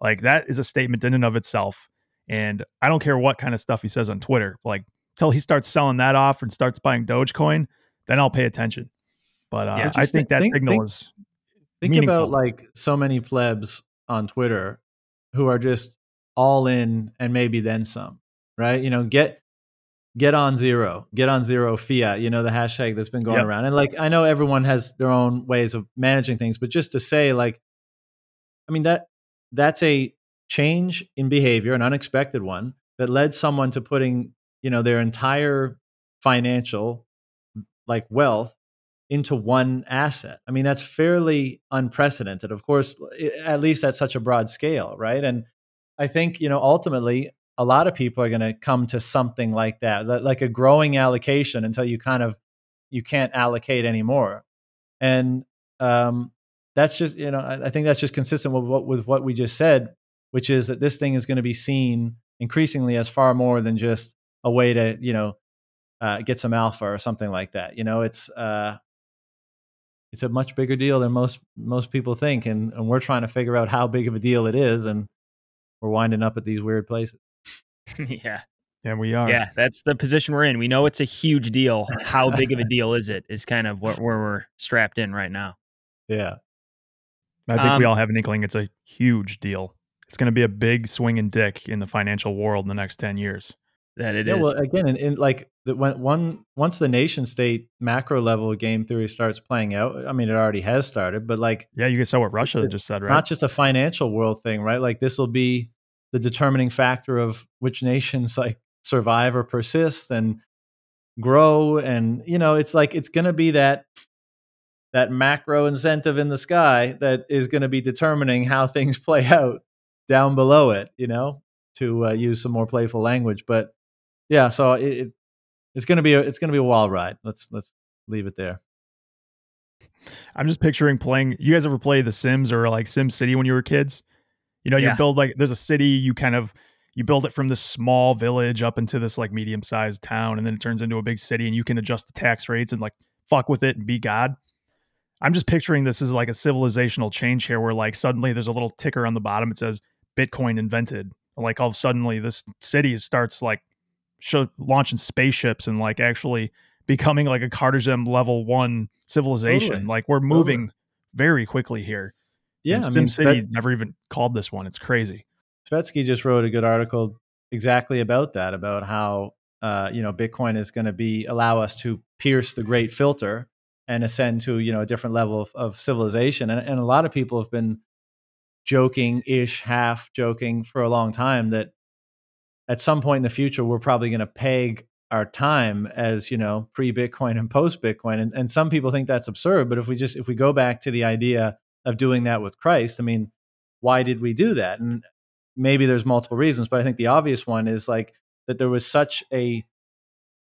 Like that is a statement in and of itself. And I don't care what kind of stuff he says on Twitter. Like till he starts selling that off and starts buying Dogecoin, then I'll pay attention. But uh, Yeah, I think that think- signal think- is think meaningful. about like so many plebs on Twitter who are just all in and maybe then some, right? You know, get get on zero, get on zero fiat, you know, the hashtag that's been going Yep. around. And like I know everyone has their own ways of managing things, but just to say like I mean that that's a change in behavior, an unexpected one that led someone to putting, you know, their entire financial like wealth into one asset. I mean, that's fairly unprecedented. Of course, at least at such a broad scale, right? And I think, you know, ultimately, a lot of people are going to come to something like that, like a growing allocation until you kind of you can't allocate anymore. And um, that's just, you know, I, I think that's just consistent with what with what we just said, which is that this thing is going to be seen increasingly as far more than just a way to, you know, uh, get some alpha or something like that. You know, it's uh, it's a much bigger deal than most most people think, and, and we're trying to figure out how big of a deal it is, and we're winding up at these weird places. yeah. and we are. Yeah, that's the position we're in. We know it's a huge deal. How big of a deal is it? Is kind of what where we're strapped in right now. Yeah, I think we Um, all have an inkling it's a huge deal. It's going to be a big swing and dick in the financial world in the next 10 years. That it is. yeah. Well, again, in, in like the, when one once the nation state macro level game theory starts playing out, I mean, it already has started, but like Yeah, you can saw what Russia It's just said, right? not just a financial world thing, right? Like this will be the determining factor of which nations like survive or persist and grow and you know it's like it's going to be that that macro incentive in the sky that is going to be determining how things play out down below it you know to uh, use some more playful language but yeah so it, it it's going to be a it's going to be a wild ride let's let's leave it there I'm just picturing playing. You guys ever play The Sims or like Sim City when you were kids? You know, you Yeah. build like there's a city, you kind of you build it from this small village up into this like medium sized town, and then it turns into a big city, and you can adjust the tax rates and like fuck with it and be God. I'm just picturing this as like a civilizational change here, where like suddenly there's a little ticker on the bottom. It says Bitcoin invented. And like all of a suddenly this city starts like show, launching spaceships and like actually becoming like a Kardashev level one civilization. Totally. Like we're moving very quickly here. Yeah, and I Sim mean, City Svet- never even called this one. It's crazy. Svetski just wrote a good article exactly about that, about how uh, you know Bitcoin is going to be allow us to pierce the great filter and ascend to you know a different level of, of civilization. And, and a lot of people have been joking ish, half joking for a long time that at some point in the future we're probably going to peg our time as you know pre Bitcoin and post Bitcoin. And, and some people think that's absurd, but if we just if we go back to the idea of doing that with Christ, I mean, why did we do that? And maybe there's multiple reasons, but I think the obvious one is like that there was such a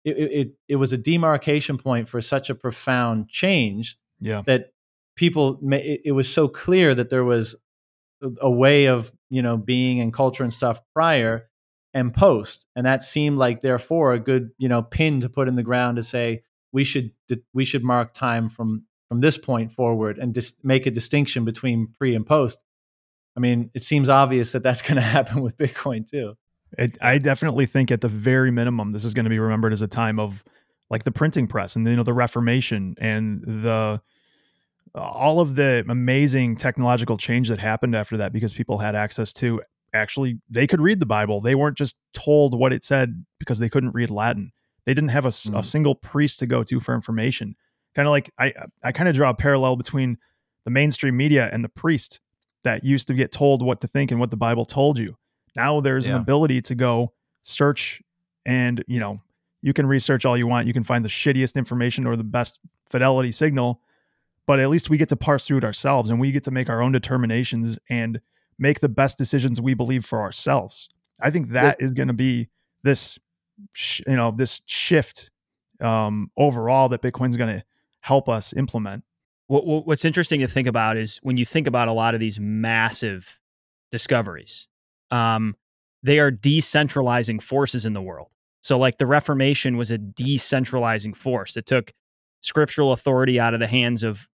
it, it, it was a demarcation point for such a profound change Yeah. that people it, it was so clear that there was a- a way of you know being and culture and stuff prior and post. And that seemed like therefore a good you know pin to put in the ground to say we should we should mark time from from this point forward and just make a distinction between pre and post. I mean it seems obvious that that's going to happen with bitcoin too It, I definitely think at the very minimum, this is going to be remembered as a time of like the printing press and you know the Reformation and the all of the amazing technological change that happened after that because people had access to actually they could read the Bible. They weren't just told what it said because they couldn't read Latin. They didn't have a, Mm. single priest to go to for information. Kind of like I I kind of draw a parallel between the mainstream media and the priest that used to get told what to think and what the Bible told you. Now there's an ability to go search and, you know, you can research all you want. You can find the shittiest information or the best fidelity signal, but at least we get to parse through it ourselves and we get to make our own determinations and make the best decisions we believe for ourselves. I think that is going to be this, sh- you know, this shift um, overall that Bitcoin's going to help us implement. what- what's interesting to think about is when you think about a lot of these massive discoveries, um, they are decentralizing forces in the world. So, like the Reformation was a decentralizing force. It took scriptural authority out of the hands of,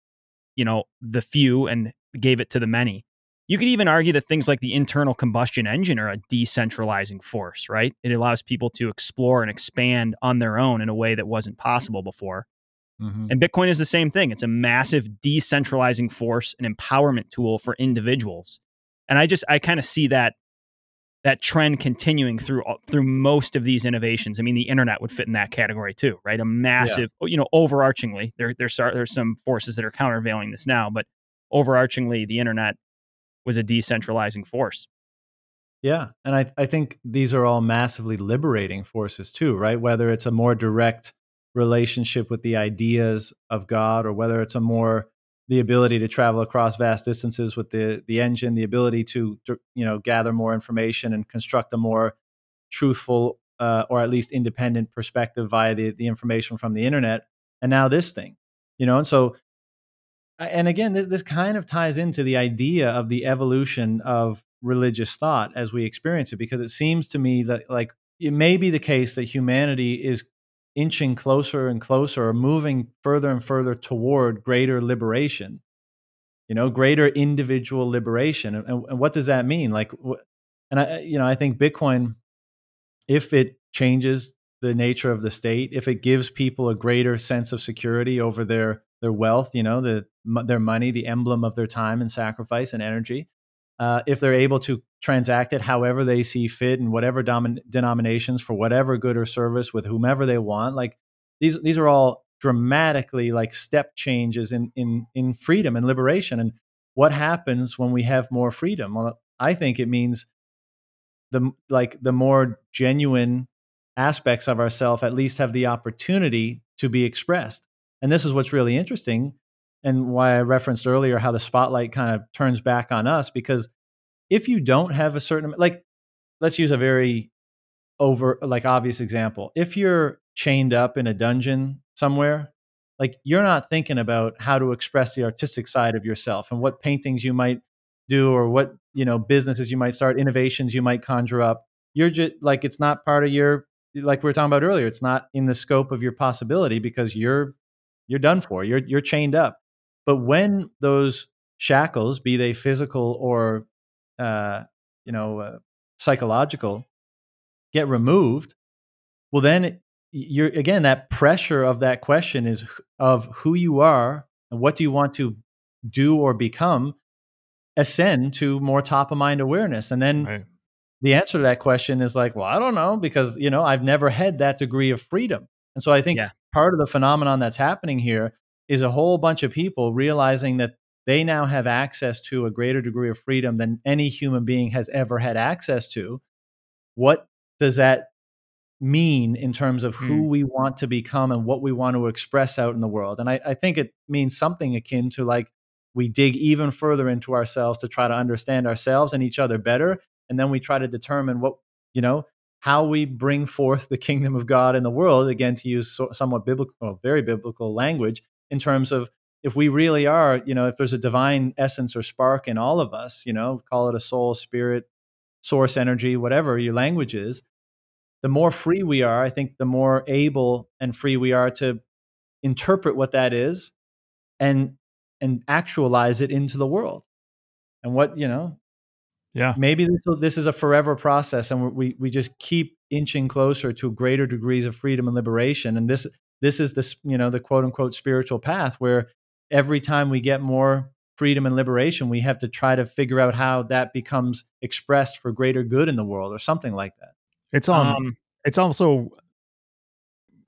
you know, the few and gave it to the many. You could even argue that things like the internal combustion engine are a decentralizing force, right? It allows people to explore and expand on their own in a way that wasn't possible before. And Bitcoin is the same thing. It's a massive decentralizing force, an empowerment tool for individuals. And I just I kind of see that that trend continuing through uh, through most of these innovations. I mean, the internet would fit in that category too, right? A massive, you know, overarchingly, there there's there's some forces that are countervailing this now, but overarchingly, the internet was a decentralizing force. Yeah. And I, I think these are all massively liberating forces too, right? Whether it's a more direct relationship with the ideas of God or whether it's a more the ability to travel across vast distances with the the engine, the ability to, you know gather more information and construct a more truthful uh, or at least independent perspective via the, the information from the internet. And now this thing, you know, and so and again, this, this kind of ties into the idea of the evolution of religious thought as we experience it, because it seems to me that like it may be the case that humanity is inching closer and closer or moving further and further toward greater liberation you know greater individual liberation and, and what does that mean? Like and i you know i think bitcoin if it changes the nature of the state if it gives people a greater sense of security over their their wealth you know the their money the emblem of their time and sacrifice and energy uh, if they're able to transact it however they see fit in whatever domin- denominations for whatever good or service with whomever they want like these these are all dramatically like step changes in in in freedom and liberation. And what happens when we have more freedom? Well i think it means the like the more genuine aspects of ourself at least have the opportunity to be expressed. And this is what's really interesting and why i referenced earlier how the spotlight kind of turns back on us because if you don't have a certain like let's use a very over like obvious example. If you're chained up in a dungeon somewhere like you're not thinking about how to express the artistic side of yourself and what paintings you might do or what you know businesses you might start innovations you might conjure up. You're just like it's not part of your like we were talking about earlier it's not in the scope of your possibility because you're you're done for. You're you're chained up but when those shackles be they physical or uh you know uh, psychological get removed well then you're again that pressure of that question is of who you are and what do you want to do or become ascend to more top of mind awareness and then right. the answer to that question is like well i don't know because you know i've never had that degree of freedom and so i think yeah. part of the phenomenon that's happening here is a whole bunch of people realizing that they now have access to a greater degree of freedom than any human being has ever had access to what does that mean in terms of who mm. we want to become and what we want to express out in the world. And I, I, think it means something akin to like we dig even further into ourselves to try to understand ourselves and each other better. And then we try to determine what, you know, how we bring forth the kingdom of God in the world, again, to use so, somewhat biblical, well, very biblical language in terms of if we really are, you know, if there's a divine essence or spark in all of us, you know, call it a soul, spirit, source energy, whatever your language is, the more free we are, I think the more able and free we are to interpret what that is and and actualize it into the world. And what, you know, yeah. Maybe this, this is a forever process and we we just keep inching closer to greater degrees of freedom and liberation and this this is this, you know, the quote unquote spiritual path where every time we get more freedom and liberation, we have to try to figure out how that becomes expressed for greater good in the world or something like that. It's um, um it's also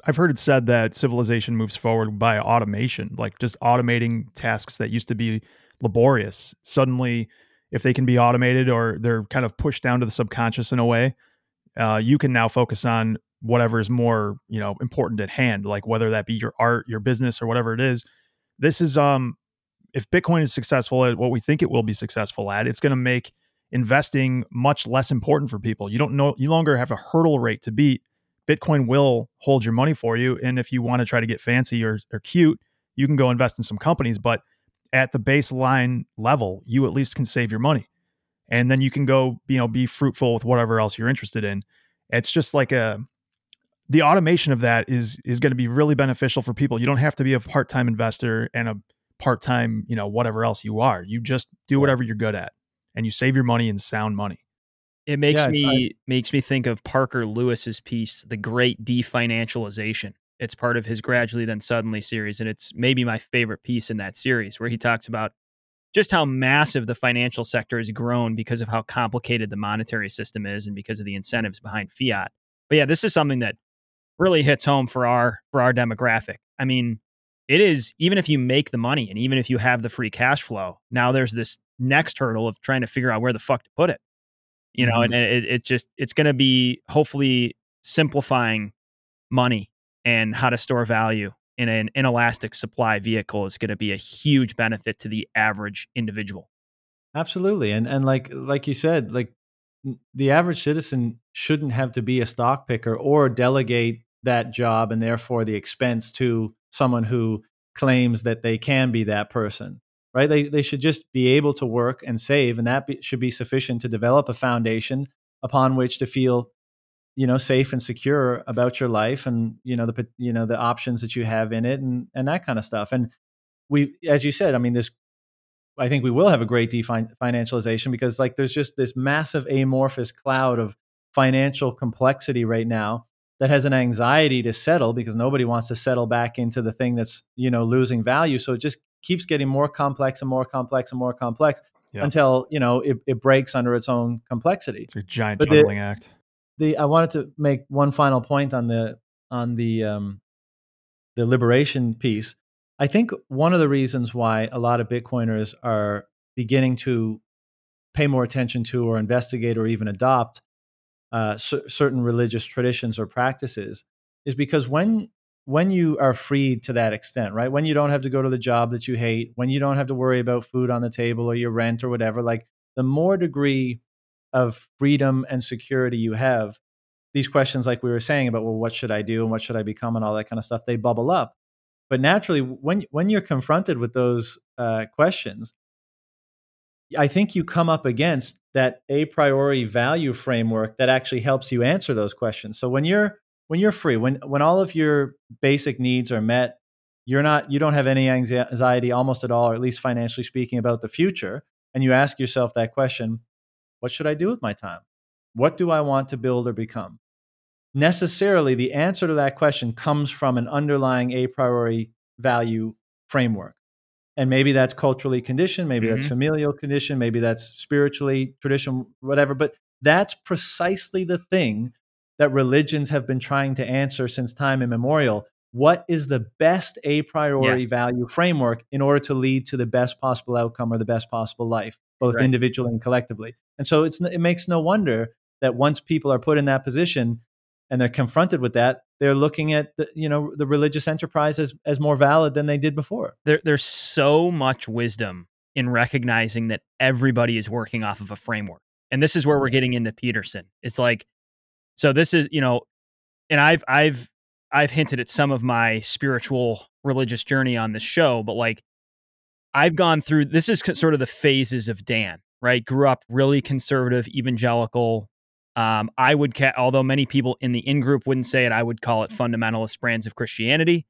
I've heard it said that civilization moves forward by automation, like just automating tasks that used to be laborious. Suddenly, if they can be automated or they're kind of pushed down to the subconscious in a way, uh, you can now focus on whatever is more, you know, important at hand, like whether that be your art, your business, or whatever it is. This is um, if Bitcoin is successful at what we think it will be successful at, it's going to make investing much less important for people. You don't know you longer have a hurdle rate to beat. Bitcoin will hold your money for you. And if you want to try to get fancy or, or cute, you can go invest in some companies. But at the baseline level, you at least can save your money. And then you can go, you know, be fruitful with whatever else you're interested in. It's just like a the automation of that is is going to be really beneficial for people. You don't have to be a part-time investor and a part-time, you know, whatever else you are. You just do whatever you're good at and you save your money in sound money. It makes yeah, me I, makes me think of Parker Lewis's piece, The Great Definancialization. It's part of his Gradually Then Suddenly series, and it's maybe my favorite piece in that series, where he talks about just how massive the financial sector has grown because of how complicated the monetary system is and because of the incentives behind fiat. But yeah, this is something that really hits home for our for our demographic. I mean, it is even if you make the money and even if you have the free cash flow, now there's this next hurdle of trying to figure out where the fuck to put it. You know, mm-hmm. and it, it just it's going to be hopefully simplifying money and how to store value in an inelastic supply vehicle is going to be a huge benefit to the average individual. Absolutely. And and like like you said, like the average citizen shouldn't have to be a stock picker or delegate that job and therefore the expense to someone who claims that they can be that person right? They, they should just be able to work and save and that be, should be sufficient to develop a foundation upon which to feel you know safe and secure about your life and you know the you know the options that you have in it and and that kind of stuff. And we as you said i mean this i think we will have a great definancialization because like there's just this massive amorphous cloud of financial complexity right now that has an anxiety to settle because nobody wants to settle back into the thing that's you know losing value. So it just keeps getting more complex and more complex and more complex yep. until you know it, it, breaks under its own complexity. It's a giant but juggling the, act. the i wanted to make one final point on the on the um the liberation piece. I think one of the reasons why a lot of bitcoiners are beginning to pay more attention to or investigate or even adopt uh, c- certain religious traditions or practices is because when when you are freed to that extent, right? When you don't have to go to the job that you hate, when you don't have to worry about food on the table or your rent or whatever, like the more degree of freedom and security you have, these questions, like we were saying about, well, what should I do and what should I become and all that kind of stuff, they bubble up. But naturally, when when you're confronted with those uh, questions, I think you come up against that a priori value framework that actually helps you answer those questions. So when you're when you're free, when when all of your basic needs are met, you're not you don't have any anxiety almost at all, or at least financially speaking, about the future, and you ask yourself that question: What should I do with my time? What do I want to build or become? necessarily the answer to that question comes from an underlying a priori value framework. And maybe that's culturally conditioned, maybe mm-hmm. that's familial conditioned, maybe that's spiritually tradition, whatever. But that's precisely the thing that religions have been trying to answer since time immemorial. What is the best a priori yeah. value framework in order to lead to the best possible outcome or the best possible life, both right. individually and collectively? And so it's, it makes no wonder that once people are put in that position, and they're confronted with that, they're looking at the, you know the religious enterprise as as more valid than they did before. There, there's so much wisdom in recognizing that everybody is working off of a framework, and this is where we're getting into Peterson. It's like, so this is you know, and I've I've I've hinted at some of my spiritual religious journey on this show, but like I've gone through this is sort of the phases of Dan, right? Grew up really conservative, evangelical, um, I would, ca- although many people in the in group wouldn't say it, I would call it fundamentalist brands of Christianity.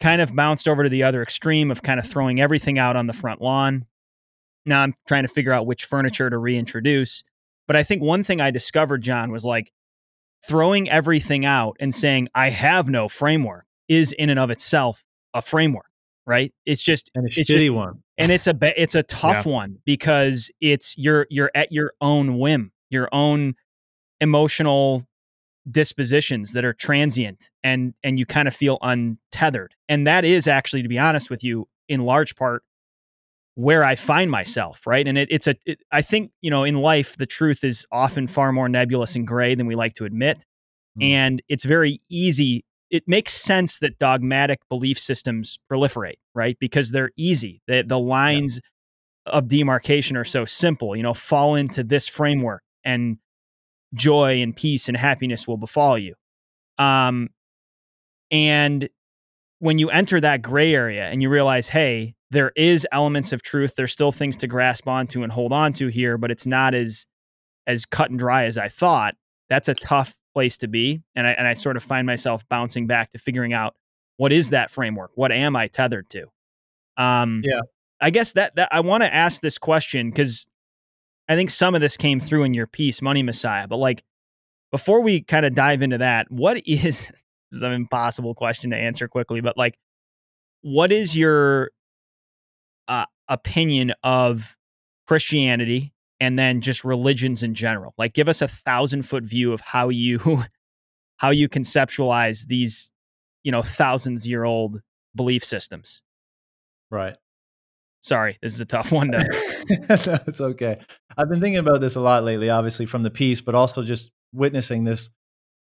Kind of bounced over to the other extreme of kind of throwing everything out on the front lawn. Now I'm trying to figure out which furniture to reintroduce. But I think one thing I discovered, John, was like throwing everything out and saying, I have no framework is in and of itself a framework, right? It's just and a it's shitty just, one. And it's a it's a tough yeah. one because it's you're you're at your own whim, your own emotional dispositions that are transient and and you kind of feel untethered. And that is actually to be honest with you in large part where i find myself right? And it, it's a it, I think you know in life the truth is often far more nebulous and gray than we like to admit. Mm. and it's very easy it makes sense that dogmatic belief systems proliferate right? Because they're easy. The, the lines yeah. of demarcation are so simple you know fall into this framework and joy and peace and happiness will befall you. Um, and when you enter that gray area and you realize, hey, there is elements of truth, there's still things to grasp onto and hold onto here, but it's not as as cut and dry as I thought. That's a tough place to be, and I and I sort of find myself bouncing back to figuring out what is that framework? What am I tethered to? Um, yeah, I guess that that I want to ask this question because I think some of this came through in your piece, Money Messiah. But like, before we kind of dive into that, what is this is an impossible question to answer quickly, but like, what is your uh, opinion of Christianity and then just religions in general? Like, give us a thousand foot view of how you how you conceptualize these, you know, thousands year old belief systems. Right. Sorry, this is a tough one to. it's okay. I've been thinking about this a lot lately, obviously from the piece, but also just witnessing this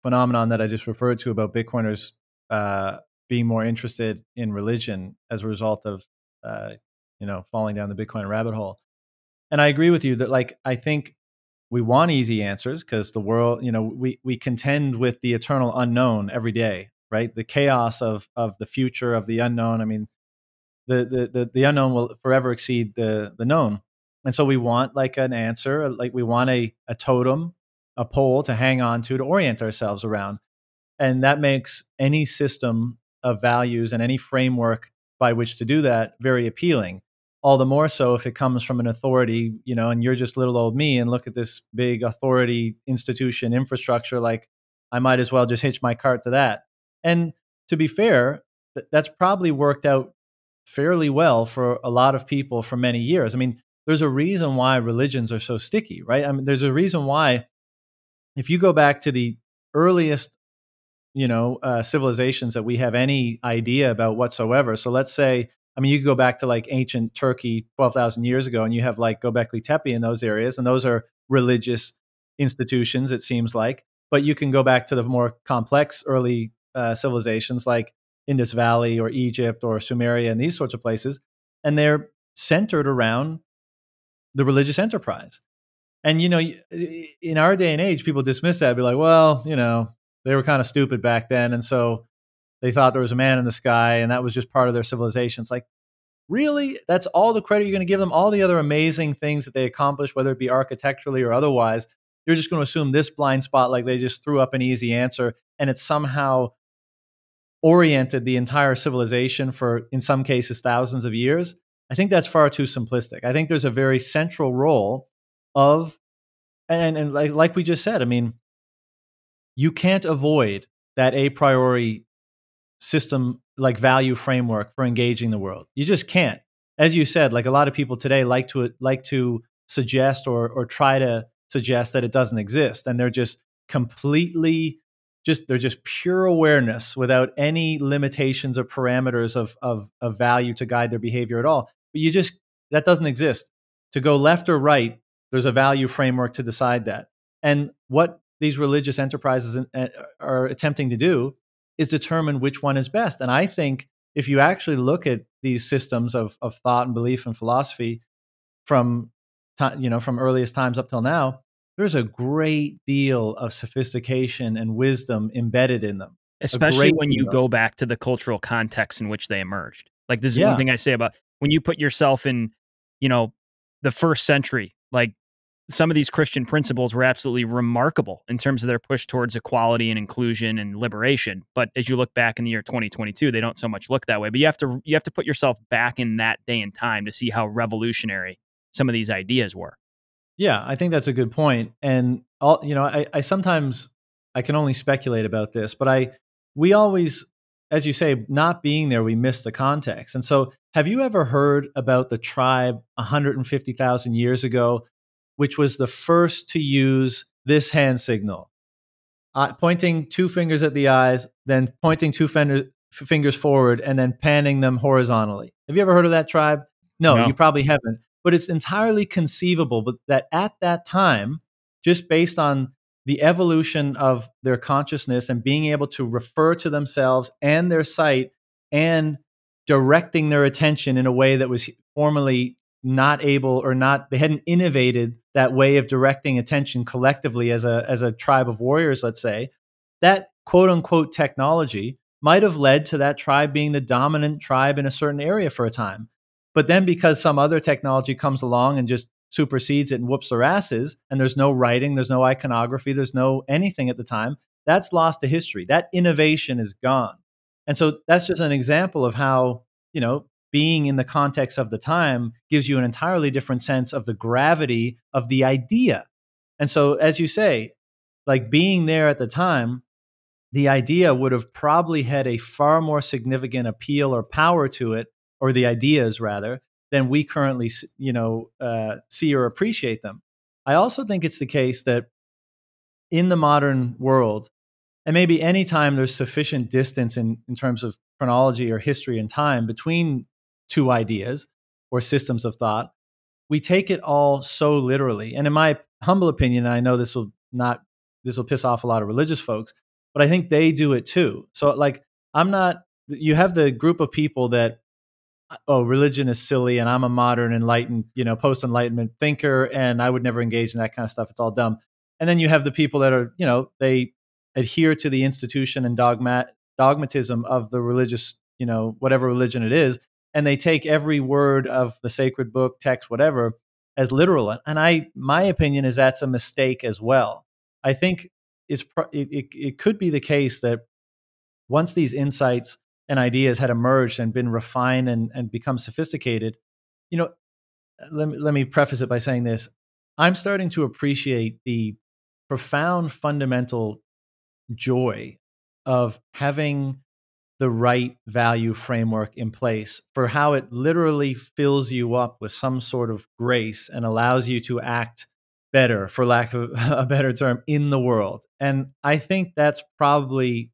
phenomenon that I just referred to about Bitcoiners uh, being more interested in religion as a result of, uh, you know, falling down the Bitcoin rabbit hole. And I agree with you that, like, I think we want easy answers because the world, you know, we we contend with the eternal unknown every day, right? The chaos of of the future of the unknown. I mean, the, the the unknown will forever exceed the the known. And so we want like an answer uh, like we want a, a totem a pole to hang on to to orient ourselves around. And that makes any system of values and any framework by which to do that very appealing. All the more so if it comes from an authority you know and you're just little old me and look at this big authority institution infrastructure like i might as well just hitch my cart to that. And to be fair that's probably worked out fairly well for a lot of people for many years. I mean, there's a reason why religions are so sticky, right? I mean, there's a reason why if you go back to the earliest you know uh, civilizations that we have any idea about whatsoever so let's say i mean you go back to like ancient turkey 12000 years ago and you have like gobekli tepe in those areas and those are religious institutions it seems like but you can go back to the more complex early uh, civilizations like Indus Valley or Egypt or Sumeria and these sorts of places. And they're centered around the religious enterprise. And, you know, in our day and age, people dismiss that, be like, well, you know, they were kind of stupid back then. And so they thought there was a man in the sky and that was just part of their civilization. It's like, really? That's all the credit you're going to give them? All the other amazing things that they accomplished, whether it be architecturally or otherwise, you're just going to assume this blind spot, like they just threw up an easy answer and it's somehow oriented the entire civilization for, in some cases, thousands of years, I think that's far too simplistic. I think there's a very central role of, and, and like, like we just said, I mean, you can't avoid that a priori system like value framework for engaging the world. You just can't. As you said, like a lot of people today like to like to suggest or or try to suggest that it doesn't exist and they're just completely just they're just pure awareness without any limitations or parameters of, of of value to guide their behavior at all. But you just that doesn't exist. To go left or right, there's a value framework to decide that. And what these religious enterprises uh, are attempting to do is determine which one is best. And I think if you actually look at these systems of, of thought and belief and philosophy from you know from earliest times up till now, there's a great deal of sophistication and wisdom embedded in them. Especially when you go back to the cultural context in which they emerged. Like this is yeah. one thing I say about when you put yourself in, you know, the first century, like some of these Christian principles were absolutely remarkable in terms of their push towards equality and inclusion and liberation. But as you look back in the year 2022, they don't so much look that way. But you have to you have to put yourself back in that day and time to see how revolutionary some of these ideas were. Yeah, I think that's a good point. And all you know, I, I sometimes I can only speculate about this, but I we always, as you say, not being there, we miss the context. And so, have you ever heard about the tribe 150,000 years ago which was the first to use this hand signal, uh, pointing two fingers at the eyes, then pointing two fingers forward, and then panning them horizontally. Have you ever heard of that tribe? No, no, you probably haven't. But it's entirely conceivable but that at that time, just based on the evolution of their consciousness and being able to refer to themselves and their sight and directing their attention in a way that was formerly not able or not they hadn't innovated that way of directing attention collectively as a as a tribe of warriors let's say that quote unquote technology might have led to that tribe being the dominant tribe in a certain area for a time but then because some other technology comes along and just supersedes it and whoops their asses and there's no writing there's no iconography there's no anything at the time that's lost to history that innovation is gone and so that's just an example of how you know being in the context of the time gives you an entirely different sense of the gravity of the idea. And so, as you say, like being there at the time, the idea would have probably had a far more significant appeal or power to it, or the ideas rather, than we currently, you know, uh, see or appreciate them. I also think it's the case that in the modern world, and maybe anytime there's sufficient distance in, in terms of chronology or history and time between two ideas or systems of thought, we take it all so literally. And in my humble opinion, I know this will not this will piss off a lot of religious folks, but I think they do it too. So like I'm not you have the group of people that oh religion is silly and I'm a modern enlightened, you know, post enlightenment thinker and I would never engage in that kind of stuff. It's all dumb. And then you have the people that are, you know, they adhere to the institution and dogmat dogmatism of the religious, you know, whatever religion it is and they take every word of the sacred book, text, whatever, as literal. And I, my opinion is that's a mistake as well. I think it's it, it, it could be the case that once these insights and ideas had emerged and been refined and, and become sophisticated, you know, let me, let me preface it by saying this. I'm starting to appreciate the profound fundamental joy of having the right value framework in place for how it literally fills you up with some sort of grace and allows you to act better, for lack of a better term, in the world. And I think that's probably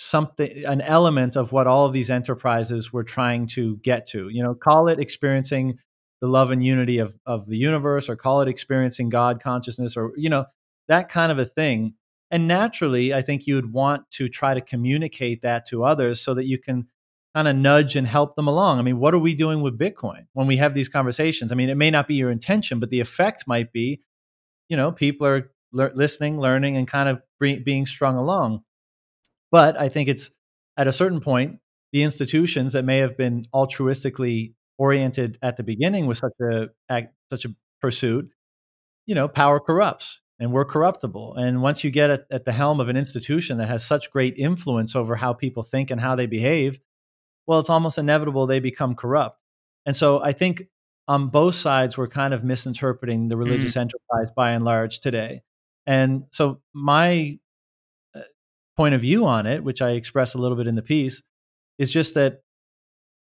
something an element of what all of these enterprises were trying to get to you know call it experiencing the love and unity of of the universe or call it experiencing god consciousness or you know that kind of a thing and naturally, I think you would want to try to communicate that to others so that you can kind of nudge and help them along. I mean, what are we doing with Bitcoin when we have these conversations? I mean, it may not be your intention, but the effect might be, you know, people are le- listening, learning, and kind of being strung along. But I think it's at a certain point, the institutions that may have been altruistically oriented at the beginning with such a such a pursuit, you know, power corrupts and we're corruptible. And once you get at, at, the helm of an institution that has such great influence over how people think and how they behave, well, it's almost inevitable they become corrupt. And so I think on both sides, we're kind of misinterpreting the religious mm. enterprise by and large today. And so my point of view on it, which I express a little bit in the piece, is just that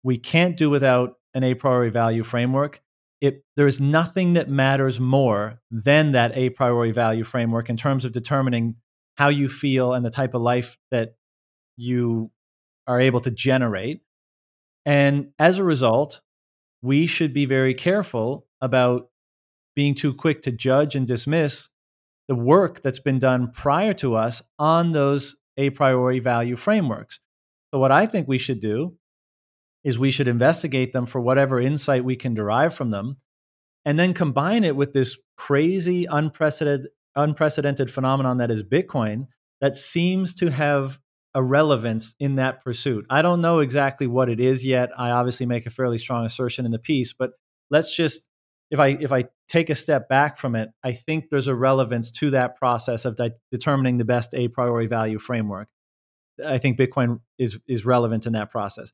we can't do without an a priori value framework. It, there's nothing that matters more than that a priori value framework in terms of determining how you feel and the type of life that you are able to generate. And as a result, we should be very careful about being too quick to judge and dismiss the work that's been done prior to us on those a priori value frameworks. So, what I think we should do is we should investigate them for whatever insight we can derive from them and then combine it with this crazy, unprecedented, unprecedented phenomenon that is Bitcoin that seems to have a relevance in that pursuit. I don't know exactly what it is yet. I obviously make a fairly strong assertion in the piece, but let's just if I if I take a step back from it, I think there's a relevance to that process of de- determining the best a priori value framework. I think Bitcoin is is relevant in that process.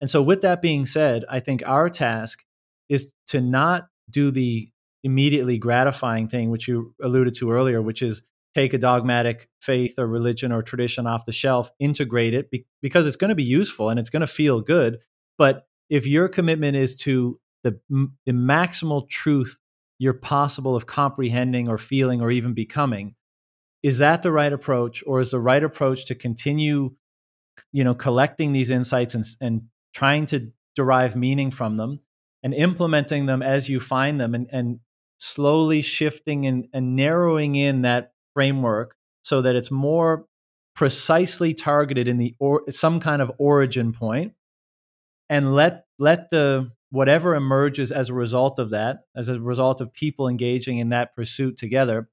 And so with that being said, I think our task is to not do the immediately gratifying thing which you alluded to earlier, which is take a dogmatic faith or religion or tradition off the shelf, integrate it be- because it's going to be useful and it's going to feel good, but if your commitment is to the, the maximal truth you're possible of comprehending or feeling or even becoming is that the right approach or is the right approach to continue you know collecting these insights and, and trying to derive meaning from them and implementing them as you find them and, and slowly shifting and, and narrowing in that framework so that it's more precisely targeted in the or some kind of origin point and let let the whatever emerges as a result of that, as a result of people engaging in that pursuit together,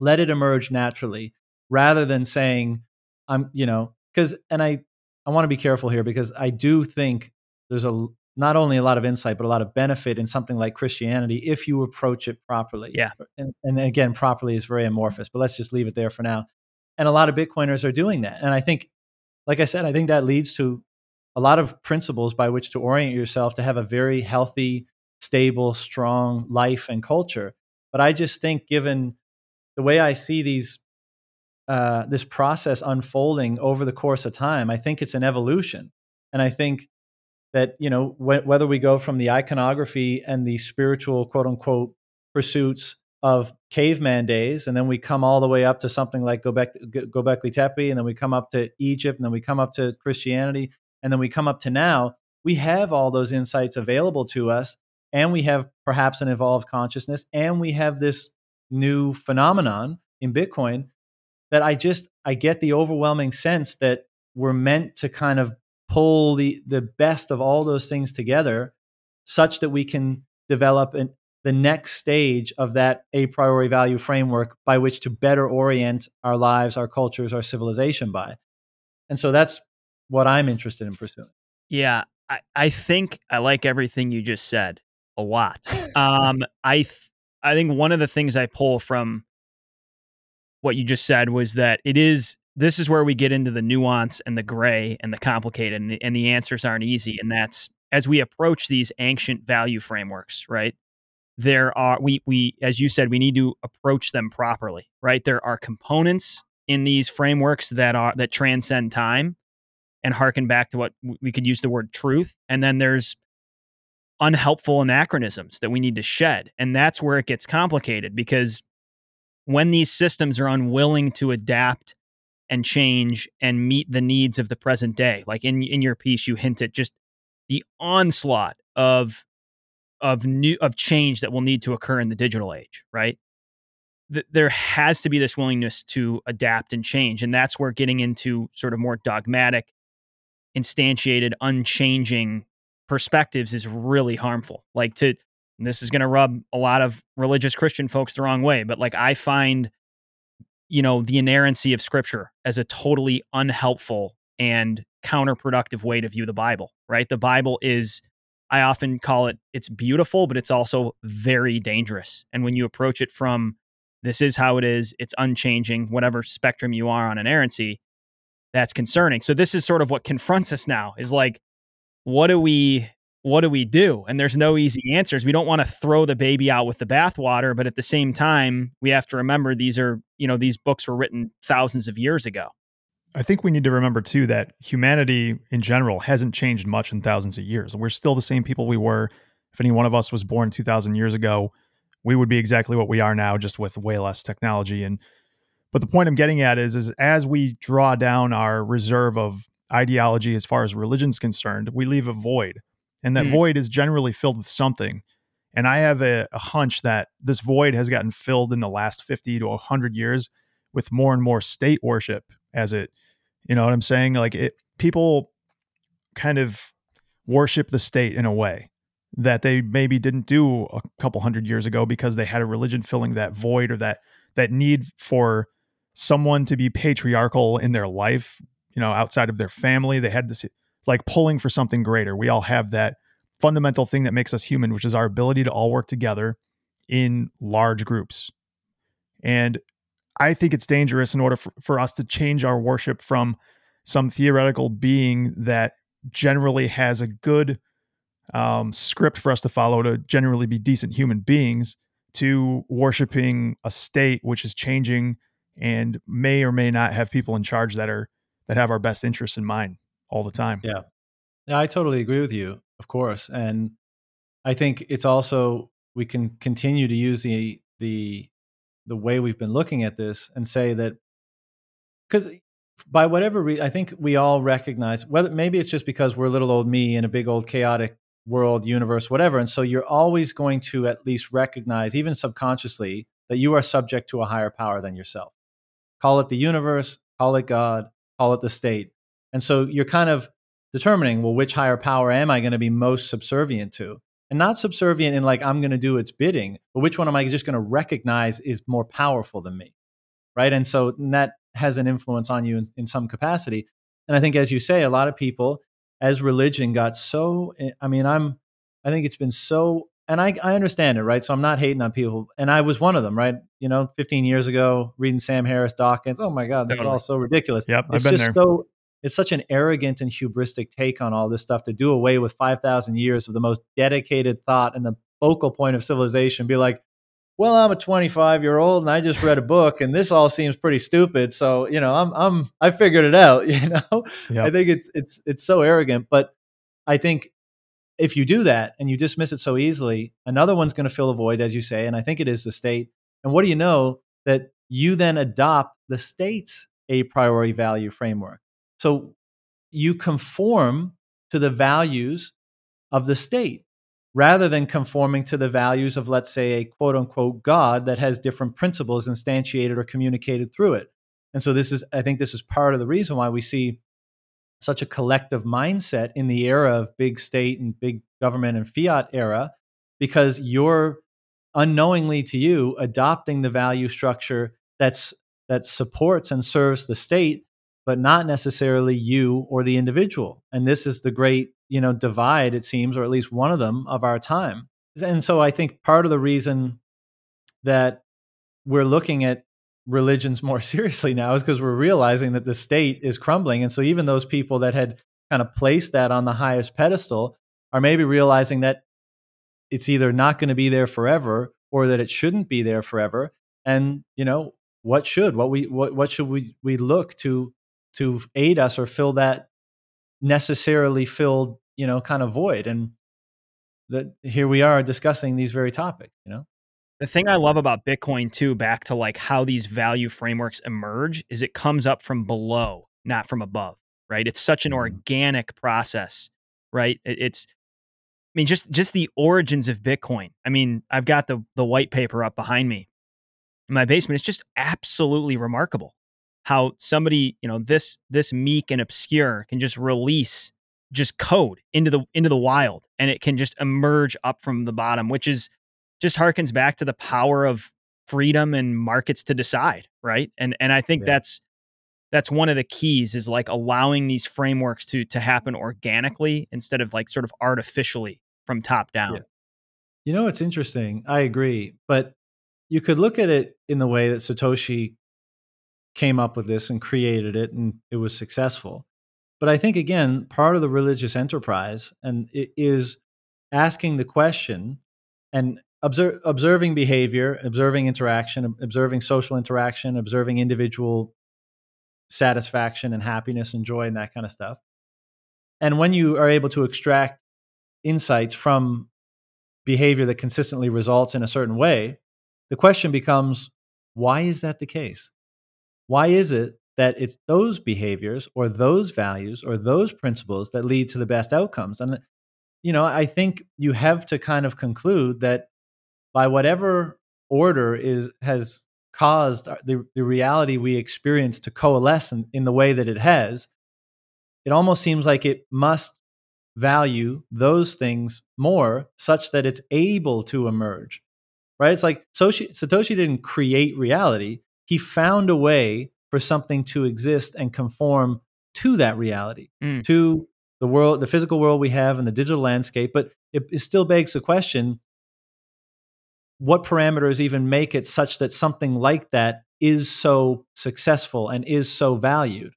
let it emerge naturally rather than saying, I'm, you know, because, and I, I want to be careful here because I do think there's a, not only a lot of insight, but a lot of benefit in something like Christianity if you approach it properly. Yeah. And, and again, properly is very amorphous, but let's just leave it there for now. And a lot of Bitcoiners are doing that. And I think, like I said, I think that leads to a lot of principles by which to orient yourself to have a very healthy, stable, strong life and culture. But I just think, given the way I see these, uh, this process unfolding over the course of time, I think it's an evolution, and I think that you know wh- whether we go from the iconography and the spiritual quote unquote pursuits of caveman days, and then we come all the way up to something like Gobekli Tepe, and then we come up to Egypt, and then we come up to Christianity and then we come up to now, we have all those insights available to us, and we have perhaps an evolved consciousness, and we have this new phenomenon in Bitcoin that I just I get the overwhelming sense that we're meant to kind of pull the the best of all those things together such that we can develop an, the next stage of that a priori value framework by which to better orient our lives, our cultures, our civilization by. And so that's what I'm interested in pursuing. Yeah, I, I think I like everything you just said a lot. Um, I th- I think one of the things I pull from what you just said was that it is this is where we get into the nuance and the gray and the complicated and the, and the answers aren't easy and that's as we approach these ancient value frameworks right there are we we as you said we need to approach them properly right there are components in these frameworks that are that transcend time and harken back to what we could use the word truth. And then there's unhelpful anachronisms that we need to shed. And that's where it gets complicated because when these systems are unwilling to adapt and change and meet the needs of the present day, like in, in your piece, you hint at just the onslaught of of new of change that will need to occur in the digital age, right? there has to be this willingness to adapt and change, and that's where getting into sort of more dogmatic instantiated, unchanging perspectives is really harmful. Like to this is going to rub a lot of religious Christian folks the wrong way, but like I find you know the inerrancy of scripture as a totally unhelpful and counterproductive way to view the Bible, right? The Bible is I often call it it's beautiful, but it's also very dangerous. And when you approach it from this is how it is, it's unchanging, whatever spectrum you are on inerrancy, that's concerning. So this is sort of what confronts us now is like, what do we what do we do? And there's no mm-hmm. easy answers. We don't want to throw the baby out with the bathwater, but at the same time, we have to remember these are, you know, these books were written thousands of years ago. I think we need to remember too that humanity in general hasn't changed much in thousands of years. We're still the same people we were. If any one of us was born 2000 years ago, we would be exactly what we are now just with way less technology and but the point I'm getting at is is as we draw down our reserve of ideology as far as religion's concerned, we leave a void. And that Hmm. void is generally filled with something. And I have a, a hunch that this void has gotten filled in the last 50 to 100 years with more and more state worship as it, you know what I'm saying? Like it, people kind of worship the state in a way that they maybe didn't do a couple hundred years ago because they had a religion filling that void or that that need for someone to be patriarchal in their life, you know, outside of their family. They had this like pulling for something greater. We all have that fundamental thing that makes us human, which is our ability to all work together in large groups. And I think it's dangerous in order for, for us to change our worship from some theoretical being that generally has a good um, script for us to follow to generally be decent human beings to worshiping a state which is changing and may or may not have people in charge that are that have our best interests in mind all the time. Yeah. Yeah, I totally agree with you, of course. And I think it's also we can continue to use the the the way we've been looking at this and say that because by whatever reason, I think we all recognize whether maybe it's just because we're little old me in a big old chaotic world, universe, whatever. And so you're always going to at least recognize, even subconsciously, that you are subject to a higher power than yourself. Call it the universe, call it God, call it the state. And so you're kind of determining, well, which higher power am I going to be most subservient to? And not subservient in like, I'm going to do its bidding, but which one am I just going to recognize is more powerful than me? Right. And so and that has an influence on you in, in some capacity. And I think, as you say, a lot of people, as religion got so, eh, I mean, I'm, I think it's been so, and I, I understand it, right? So I'm not hating on people. And I was one of them, right? You know, 15 years ago, reading Sam Harris Dawkins. Oh my God, this is all so ridiculous. Yep, I've been just there. so, it's such an arrogant and hubristic take on all this stuff to do away with 5,000 years of the most dedicated thought and the focal point of civilization. Be like, well, I'm a 25 year old and I just read a book and this all seems pretty stupid. So, you know, I'm, I'm, I figured it out, you know? Yep. I think it's, it's, it's so arrogant, but I think if you do that and you dismiss it so easily, another one's going to fill a void, as you say. And I think it is the state. And what do you know that you then adopt the state's a priori value framework? So you conform to the values of the state rather than conforming to the values of, let's say, a quote unquote God that has different principles instantiated or communicated through it. And so, this is, I think, this is part of the reason why we see such a collective mindset in the era of big state and big government and fiat era, because you're unknowingly to you adopting the value structure that's that supports and serves the state but not necessarily you or the individual. And this is the great, you know, divide it seems or at least one of them of our time. And so I think part of the reason that we're looking at religions more seriously now is because we're realizing that the state is crumbling. And so even those people that had kind of placed that on the highest pedestal are maybe realizing that it's either not going to be there forever or that it shouldn't be there forever. And you know what should? What we what, what should we we look to to aid us or fill that necessarily filled you know kind of void? And that here we are discussing these very topics you know The thing I love about Bitcoin too, back to like how these value frameworks emerge, is it comes up from below, not from above, right? It's such an Mhm. organic process, right? It's, I mean, just just the origins of Bitcoin. I mean, I've got the the white paper up behind me in my basement. It's just absolutely remarkable how somebody, you know, this this meek and obscure can just release just code into the into the wild, and it can just emerge up from the bottom, which is just harkens back to the power of freedom and markets to decide, right? And and I think Yeah. that's that's one of the keys is like allowing these frameworks to to happen organically instead of like sort of artificially from top down. Yeah. You know, it's interesting. I agree. But you could look at it in the way that Satoshi came up with this and created it and it was successful. But I think, again, part of the religious enterprise and it is asking the question and observing behavior, observing interaction, observing social interaction, observing individual satisfaction and happiness and joy and that kind of stuff. And when you are able to extract insights from behavior that consistently results in a certain way, the question becomes why is that the case? Why is it that it's those behaviors or those values or those principles that lead to the best outcomes? And, you know, I think you have to kind of conclude that by whatever order is has caused the, the reality we experience to coalesce in, in the way that it has, it almost seems like it must value those things more such that it's able to emerge right it's like satoshi, satoshi didn't create reality he found a way for something to exist and conform to that reality mm. to the world the physical world we have and the digital landscape but it, it still begs the question what parameters even make it such that something like that is so successful and is so valued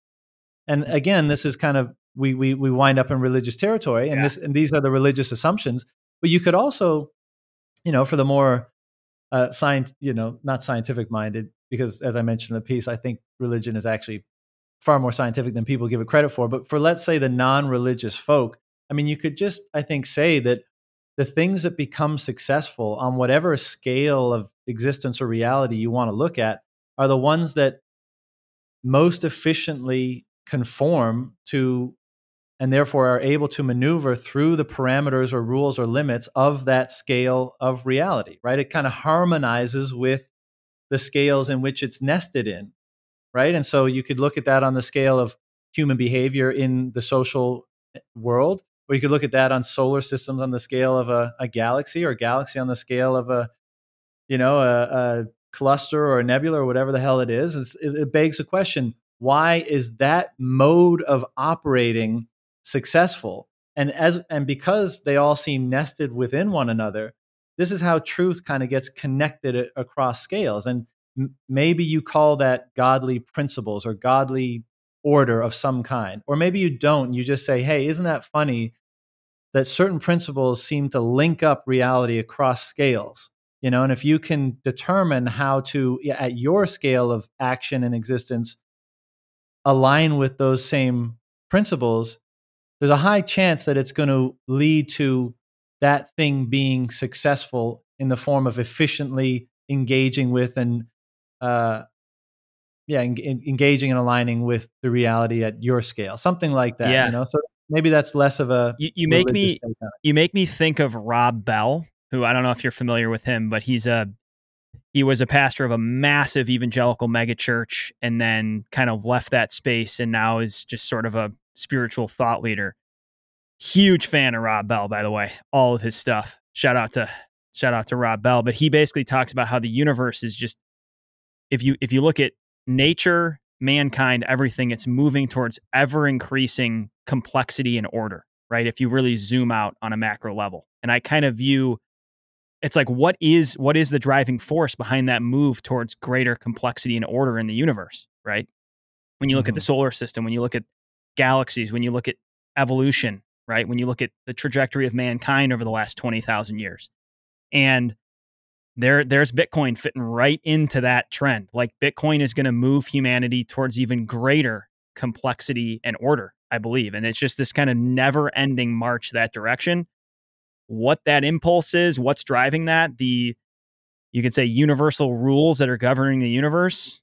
and mm. again this is kind of we we we wind up in religious territory, and yeah. this and these are the religious assumptions. But you could also, you know, for the more uh, science, you know, not scientific minded, because as I mentioned in the piece, I think religion is actually far more scientific than people give it credit for. But for let's say the non-religious folk, I mean, you could just I think say that the things that become successful on whatever scale of existence or reality you want to look at are the ones that most efficiently conform to and therefore are able to maneuver through the parameters or rules or limits of that scale of reality, right? It kind of harmonizes with the scales in which it's nested in, right? And so you could look at that on the scale of human behavior in the social eh, world, or you could look at that on solar systems on the scale of a, a galaxy, or a galaxy on the scale of a, you know, a, a cluster or a nebula or whatever the hell it is. It, it begs the question: Why is that mode of operating successful? And as and because they all seem nested within one another this is how truth kind of gets connected across scales. And maybe you call that godly principles or godly order of some kind or maybe you don't. You just say hey isn't that funny that certain principles seem to link up reality across scales you know and if you can determine how to at your scale of action and existence align with those same principles there's a high chance that it's going to lead to that thing being successful in the form of efficiently engaging with and uh, yeah en- engaging and aligning with the reality at your scale something like that yeah. you know so maybe that's less of a you, you make me you make me think of rob bell who i don't know if you're familiar with him but he's a he was a pastor of a massive evangelical megachurch and then kind of left that space and now is just sort of a spiritual thought leader. Huge fan of Rob Bell, by the way, all of his stuff. Shout out to shout out to Rob Bell. But he basically talks about how the universe is just if you if you look at nature, mankind, everything, it's moving towards ever increasing complexity and order, right? If you really zoom out on a macro level. And I kind of view it's like what is what is the driving force behind that move towards greater complexity and order in the universe, right? When you look mm-hmm. at the mm-hmm. solar system, when you look at galaxies, when you look at evolution, right? When you look at the trajectory of mankind over the last 20,000 years. And there there's Bitcoin fitting right into that trend. Like Bitcoin is going to move humanity towards even greater complexity and order, I believe. And it's just this kind of never-ending march that direction. What that impulse is, what's driving that, the you could say universal rules that are governing the universe,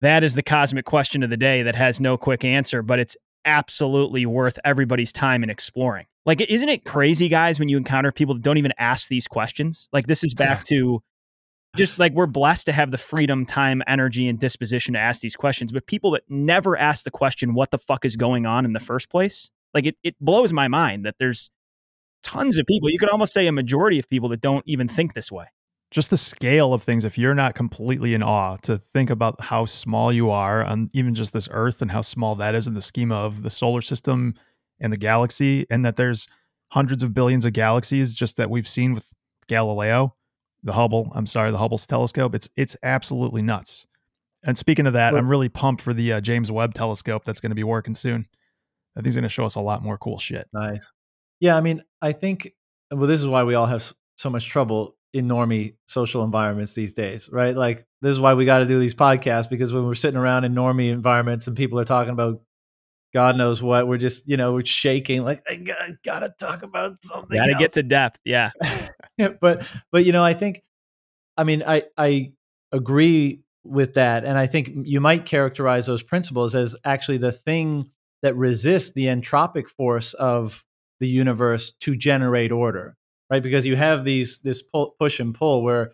that is the cosmic question of the day that has no quick answer, but it's absolutely worth everybody's time in exploring. Like, isn't it crazy, guys, when you encounter people that don't even ask these questions? Like, this is back to just like we're blessed to have the freedom, time, energy, and disposition to ask these questions. But people that never ask the question, what the fuck is going on in the first place? Like, it, it blows my mind that there's tons of people. You could almost say a majority of people that don't even think this way just the scale of things if you're not completely in awe to think about how small you are on even just this earth and how small that is in the schema of the solar system and the galaxy and that there's hundreds of billions of galaxies just that we've seen with Galileo the Hubble I'm sorry the Hubble's telescope. It's it's absolutely nuts. And speaking of that I'm really pumped for the uh, James Webb telescope that's going to be working soon. I think he's going to show us a lot more cool shit. Nice. Yeah I mean I think well this is why we all have so much trouble in normie social environments these days, right? Like this is why we got to do these podcasts because when we're sitting around in normie environments and people are talking about God knows what, we're just you know we're shaking like I gotta, gotta talk about something. Gotta else. get to depth. Yeah. but but you know I think I mean I I agree with that, and I think you might characterize those principles as actually the thing that resists the entropic force of the universe to generate order right because you have these this pull, push and pull where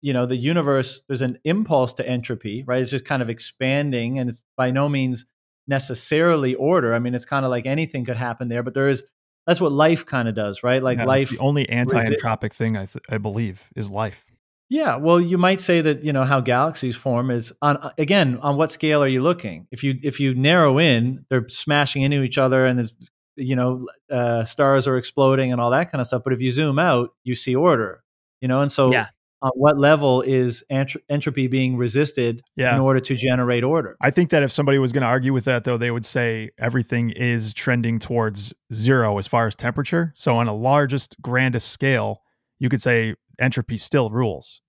you know the universe there's an impulse to entropy right it's just kind of expanding and it's by no means necessarily order i mean it's kind of like anything could happen there but there is that's what life kind of does right like Yeah, life The only anti-entropic thing I, th- I believe is life. yeah, well, you might say that you know how galaxies form is on uh, again on what scale are you looking? If you if you narrow in, they're smashing into each other, and there's you know uh, stars are exploding and all that kind of stuff. But if you zoom out, you see order, you know. And so, Yeah. On what level is entro- entropy being resisted Yeah. in order to generate order? I think that if somebody was going to argue with that, though, they would say everything is trending towards zero as far as temperature. So, on a largest, grandest scale, you could say entropy still rules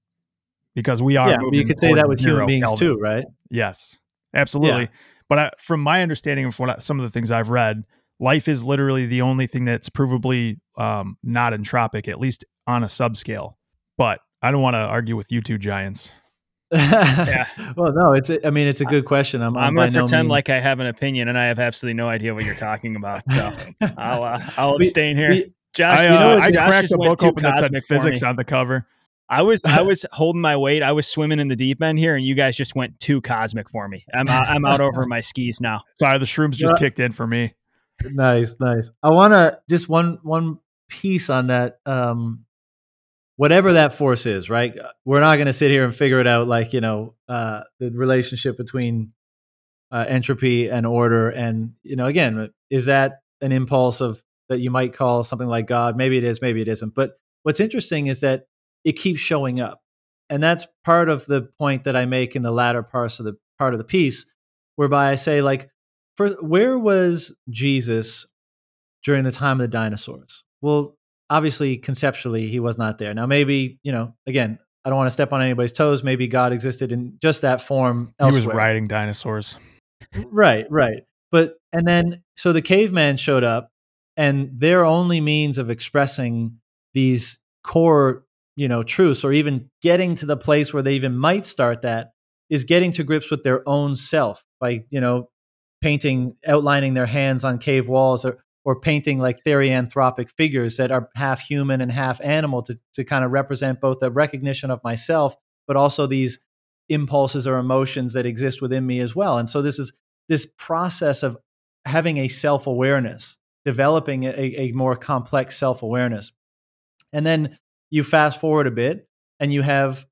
because we are. yeah, you could say that with human beings Kelvin. too, right? Yes, absolutely. But I, from my understanding of what I, some of the things I've read, life is literally the only thing that's provably um, not entropic, at least on a subscale. But I don't want to argue with you two giants. yeah. Well, no, it's. A, I mean, it's a good question. I'm, I'm by going to no pretend means- like I have an opinion and I have absolutely no idea what you're talking about. So I'll, uh, I'll We- abstain here. we- Josh, I, you know uh. I Josh cracked a book too open that said cosmic physics me. on the cover. I was I was holding my weight. I was swimming in the deep end here, and you guys just went too cosmic for me. I'm out, I'm out over my skis now. Sorry, the shrooms just Yeah. kicked in for me. nice nice i want to just one one piece on that um whatever that force is right? We're not going to sit here and figure it out like you know uh the relationship between uh, entropy and order and you know again is that an impulse of that you might call something like god? Maybe it is maybe it isn't but what's interesting is that it keeps showing up. And that's part of the point that i make in the latter parts of the part of the piece whereby i say like for where was Jesus during the time of the dinosaurs? Well, obviously, conceptually, he was not there. Now, maybe you know, again, I don't want to step on anybody's toes. Maybe God existed in just that form He was riding dinosaurs. right, right. But and then so the caveman showed up, and their only means of expressing these core, you know, truths, or even getting to the place where they even might start that, is getting to grips with their own self by you know painting, outlining their hands on cave walls, or or painting like therianthropic figures that are half human and half animal to to kind of represent both the recognition of myself, but also these impulses or emotions that exist within me as well. And so this is this process of having a self awareness, developing a, a more complex self awareness. And then you fast forward a bit and you have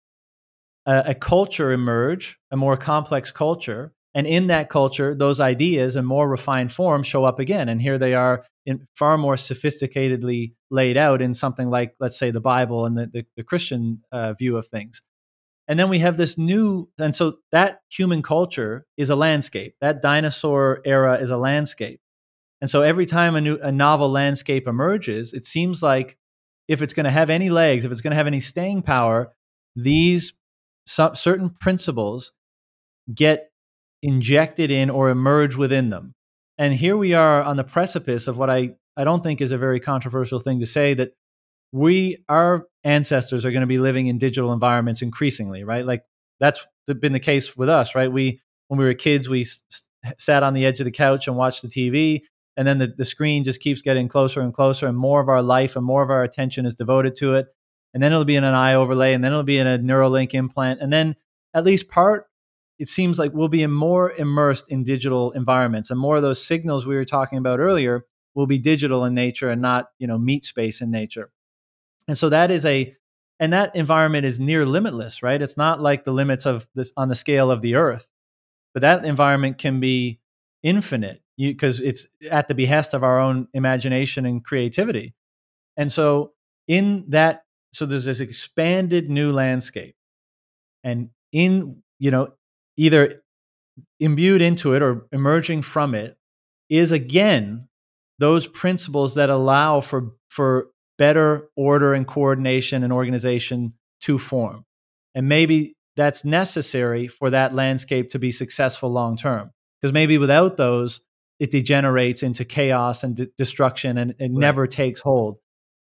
a, a culture emerge, a more complex culture. And in that culture, those ideas in more refined form show up again. And here they are in far more sophisticatedly laid out in something like, let's say, the Bible and the, the, the Christian uh, view of things. And then we have this new, and so that human culture is a landscape. That dinosaur era is a landscape. And so every time a new, a novel landscape emerges, it seems like if it's going to have any legs, if it's going to have any staying power, these certain principles get injected in or emerge within them. And here we are on the precipice of what I, I don't think is a very controversial thing to say that we, our ancestors, are going to be living in digital environments increasingly, right? Like that's been the case with us, right? We, when we were kids, we s- sat on the edge of the couch and watched the TV. And then the, the screen just keeps getting closer and closer, and more of our life and more of our attention is devoted to it. And then it'll be in an eye overlay, and then it'll be in a Neuralink implant. And then at least part it seems like we'll be more immersed in digital environments and more of those signals we were talking about earlier will be digital in nature and not you know meat space in nature. And so that is a and that environment is near limitless right? It's not like the limits of this on the scale of the earth but that environment can be infinite because it's at the behest of our own imagination and creativity. And so in that so there's this expanded new landscape and in you know either imbued into it or emerging from it is again those principles that allow for for better order and coordination and organization to form. And maybe that's necessary for that landscape to be successful long term. Because maybe without those, it degenerates into chaos and d- destruction and it right. never takes hold.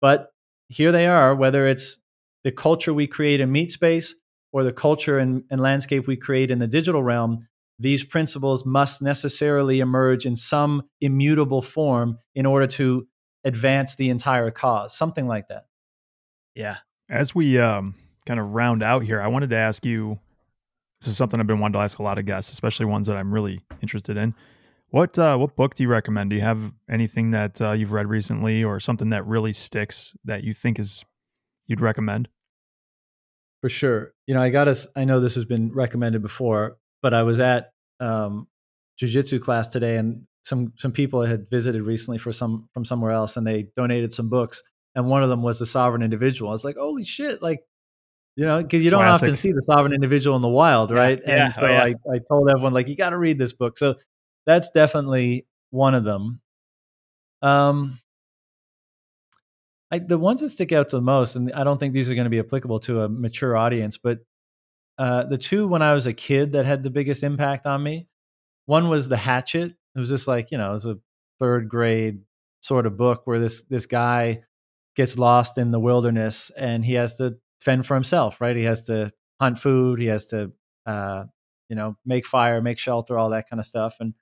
But here they are, whether it's the culture we create in meat space or the culture and, and landscape we create in the digital realm, these principles must necessarily emerge in some immutable form in order to advance the entire cause, something like that. Yeah. As we um, kind of round out here, I wanted to ask you this is something I've been wanting to ask a lot of guests, especially ones that I'm really interested in. What uh, what book do you recommend? Do you have anything that uh, you've read recently, or something that really sticks that you think is you'd recommend? For sure. You know, I got us. I know this has been recommended before, but I was at um, jujitsu class today, and some some people had visited recently for some from somewhere else, and they donated some books, and one of them was the Sovereign Individual. I was like, holy shit! Like, you know, because you don't Classic. often see the Sovereign Individual in the wild, right? Yeah, yeah. And so oh, yeah. I I told everyone like, you got to read this book. So that's definitely one of them. Um, I, the ones that stick out the most, and I don't think these are going to be applicable to a mature audience, but uh, the two when I was a kid that had the biggest impact on me, one was The Hatchet. It was just like you know, it was a third grade sort of book where this this guy gets lost in the wilderness and he has to fend for himself. Right, he has to hunt food, he has to uh, you know make fire, make shelter, all that kind of stuff, and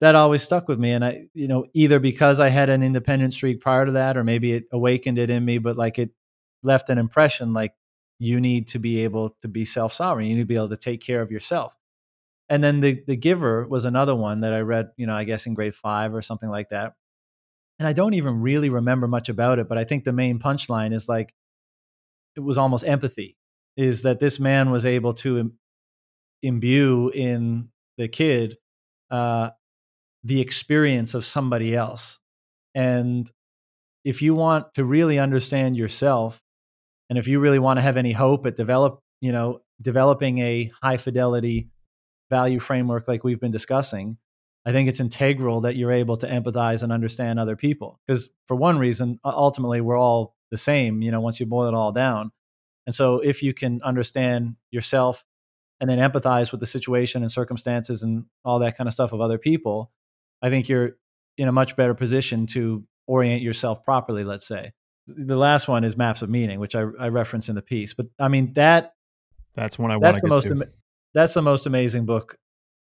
that always stuck with me. And I, you know, either because I had an independent streak prior to that, or maybe it awakened it in me, but like it left an impression like you need to be able to be self sovereign. You need to be able to take care of yourself. And then the the giver was another one that I read, you know, I guess in grade five or something like that. And I don't even really remember much about it, but I think the main punchline is like it was almost empathy. Is that this man was able to Im- imbue in the kid uh, the experience of somebody else. And if you want to really understand yourself, and if you really want to have any hope at develop, you know, developing a high fidelity value framework like we've been discussing, I think it's integral that you're able to empathize and understand other people. Because for one reason, ultimately, we're all the same, you know, once you boil it all down. And so if you can understand yourself and then empathize with the situation and circumstances and all that kind of stuff of other people, I think you're in a much better position to orient yourself properly, let's say. The last one is maps of meaning, which I, I reference in the piece. But I mean that that's one I want to the most to. that's the most amazing book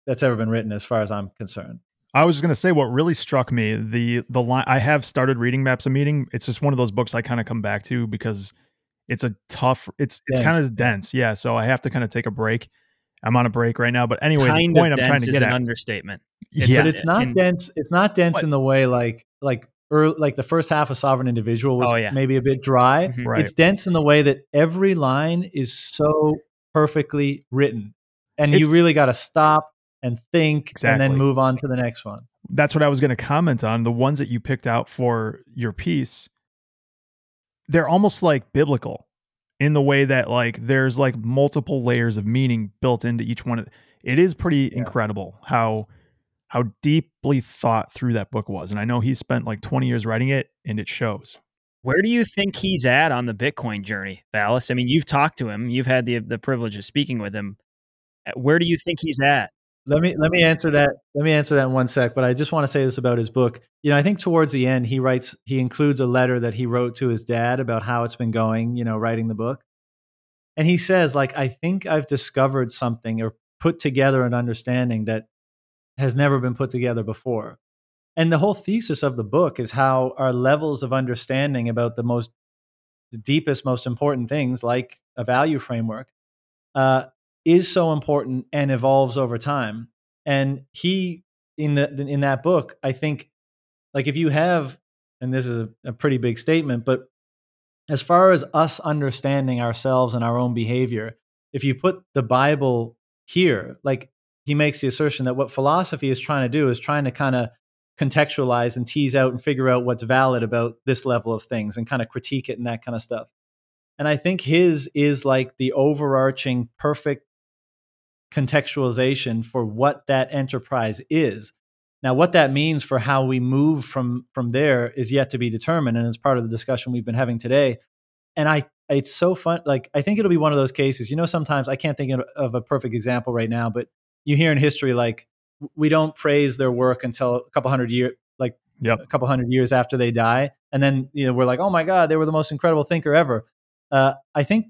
that's ever been written as far as I'm concerned. I was going to say what really struck me the the line I have started reading Maps of Meaning. It's just one of those books I kind of come back to because it's a tough. It's it's kind of dense, yeah. So I have to kind of take a break. I'm on a break right now, but anyway, kind the point I'm trying to get is an at, understatement. It's, yeah, it's not in, dense. It's not dense what? in the way like like early, like the first half of Sovereign Individual was oh, yeah. maybe a bit dry. Mm-hmm. Right. It's dense in the way that every line is so perfectly written, and it's, you really got to stop and think, exactly. and then move on to the next one. That's what I was going to comment on. The ones that you picked out for your piece, they're almost like biblical in the way that like there's like multiple layers of meaning built into each one. Of it is pretty yeah. incredible how how deeply thought through that book was. And I know he spent like 20 years writing it and it shows. Where do you think he's at on the Bitcoin journey, Vallis? I mean, you've talked to him, you've had the the privilege of speaking with him. Uh, where do you think he's at? Let me let me answer that. Let me answer that in one sec. But I just want to say this about his book. You know, I think towards the end he writes he includes a letter that he wrote to his dad about how it's been going. You know, writing the book, and he says like I think I've discovered something or put together an understanding that has never been put together before. And the whole thesis of the book is how our levels of understanding about the most the deepest, most important things, like a value framework, uh, is so important and evolves over time. And he in the in that book, I think, like if you have, and this is a, a pretty big statement, but as far as us understanding ourselves and our own behavior, if you put the Bible here, like he makes the assertion that what philosophy is trying to do is trying to kind of contextualize and tease out and figure out what's valid about this level of things and kind of critique it and that kind of stuff. And I think his is like the overarching perfect contextualization for what that enterprise is. Now, what that means for how we move from from there is yet to be determined, and it's part of the discussion we've been having today. And I, it's so fun. Like I think it'll be one of those cases. You know, sometimes I can't think of a perfect example right now, but you hear in history like we don't praise their work until a couple hundred years, like yep. a couple hundred years after they die, and then you know we're like, oh my god, they were the most incredible thinker ever. Uh, I think,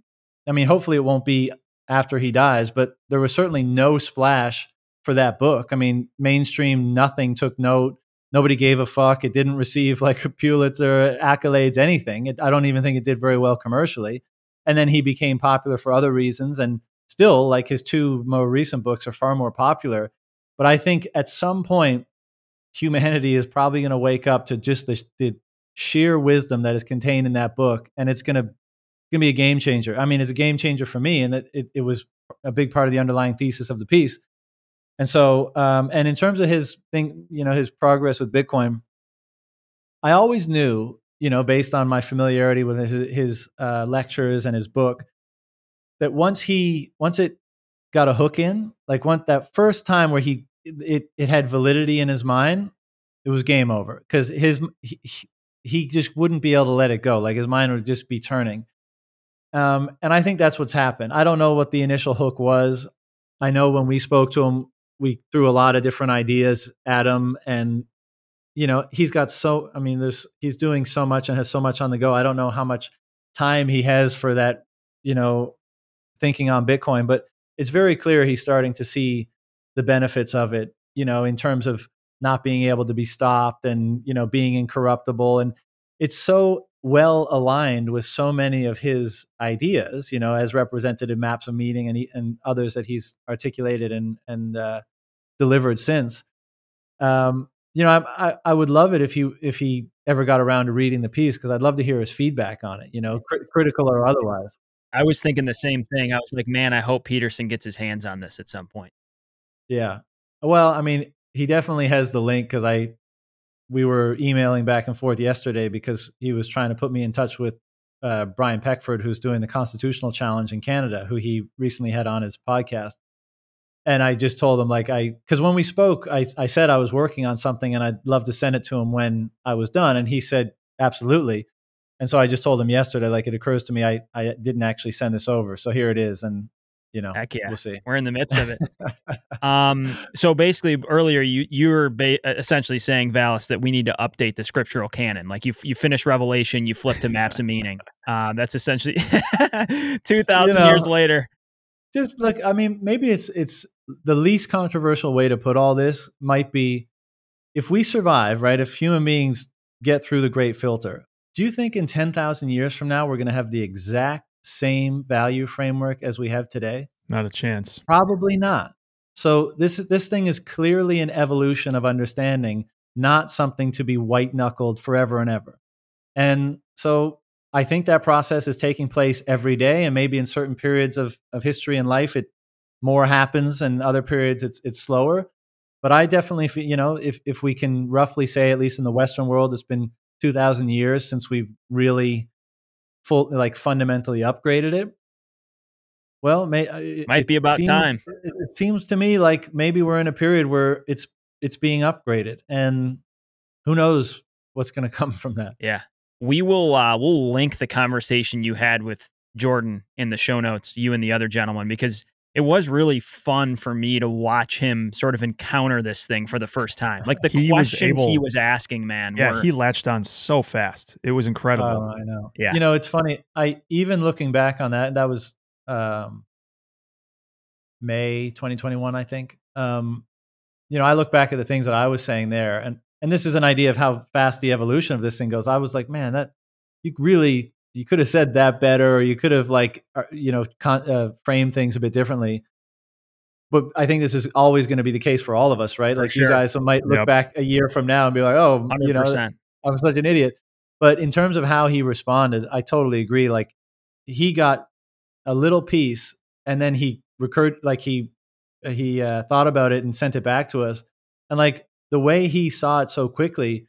I mean, hopefully it won't be after he dies, but there was certainly no splash for that book. I mean, mainstream nothing took note. Nobody gave a fuck. It didn't receive like a Pulitzer accolades, anything. It, I don't even think it did very well commercially. And then he became popular for other reasons, and still, like his two more recent books are far more popular. But I think at some point, humanity is probably going to wake up to just the, the sheer wisdom that is contained in that book, and it's going to going to be a game changer. I mean, it's a game changer for me, and it, it, it was a big part of the underlying thesis of the piece. And so, um, and in terms of his thing, you know, his progress with Bitcoin, I always knew, you know, based on my familiarity with his, his uh, lectures and his book, that once he, once it got a hook in, like once that first time where he, it, it had validity in his mind, it was game over because his, he, he just wouldn't be able to let it go. Like his mind would just be turning. Um, and I think that's what's happened. I don't know what the initial hook was. I know when we spoke to him, we threw a lot of different ideas at him and you know he's got so i mean there's he's doing so much and has so much on the go i don't know how much time he has for that you know thinking on bitcoin but it's very clear he's starting to see the benefits of it you know in terms of not being able to be stopped and you know being incorruptible and it's so well aligned with so many of his ideas, you know, as represented in maps of meaning and, he, and others that he's articulated and and uh, delivered since. Um, you know, I, I, I would love it if he if he ever got around to reading the piece because I'd love to hear his feedback on it. You know, cr- critical or otherwise. I was thinking the same thing. I was like, man, I hope Peterson gets his hands on this at some point. Yeah. Well, I mean, he definitely has the link because I we were emailing back and forth yesterday because he was trying to put me in touch with uh, Brian Peckford, who's doing the Constitutional Challenge in Canada, who he recently had on his podcast. And I just told him, like, I, because when we spoke, I, I said I was working on something and I'd love to send it to him when I was done. And he said, absolutely. And so I just told him yesterday, like, it occurs to me, I, I didn't actually send this over. So here it is. And you know, Heck yeah. we'll see. We're in the midst of it. um, so basically, earlier you you were ba- essentially saying, Vallis, that we need to update the scriptural canon. Like you you finish Revelation, you flip to Maps of Meaning. Uh, that's essentially two thousand you know, years later. Just look, I mean, maybe it's it's the least controversial way to put all this might be if we survive, right? If human beings get through the great filter, do you think in ten thousand years from now we're going to have the exact same value framework as we have today? Not a chance. Probably not. So this this thing is clearly an evolution of understanding, not something to be white knuckled forever and ever. And so I think that process is taking place every day, and maybe in certain periods of of history and life, it more happens, and other periods it's it's slower. But I definitely, feel, you know, if if we can roughly say, at least in the Western world, it's been two thousand years since we've really full like fundamentally upgraded it. Well may, uh, it, might be about seems, time. it, it seems to me like maybe we're in a period where it's it's being upgraded and who knows what's going to come from that. Yeah. We will uh we'll link the conversation you had with jordan in the show notes you and the other gentleman because it was really fun for me to watch him sort of encounter this thing for the first time. Like the he questions was able, he was asking, man. Yeah, were, he latched on so fast. It was incredible. Oh, I know. Yeah. You know, it's funny. I even looking back on that, that was um, May 2021, I think. Um, you know, I look back at the things that I was saying there, and and this is an idea of how fast the evolution of this thing goes. I was like, man, that you really you could have said that better or you could have like uh, you know con- uh, framed things a bit differently but i think this is always going to be the case for all of us right for like sure. you guys might look yep. back a year from now and be like oh 100%. you know i'm such an idiot but in terms of how he responded i totally agree like he got a little piece and then he recurred like he he uh, thought about it and sent it back to us and like the way he saw it so quickly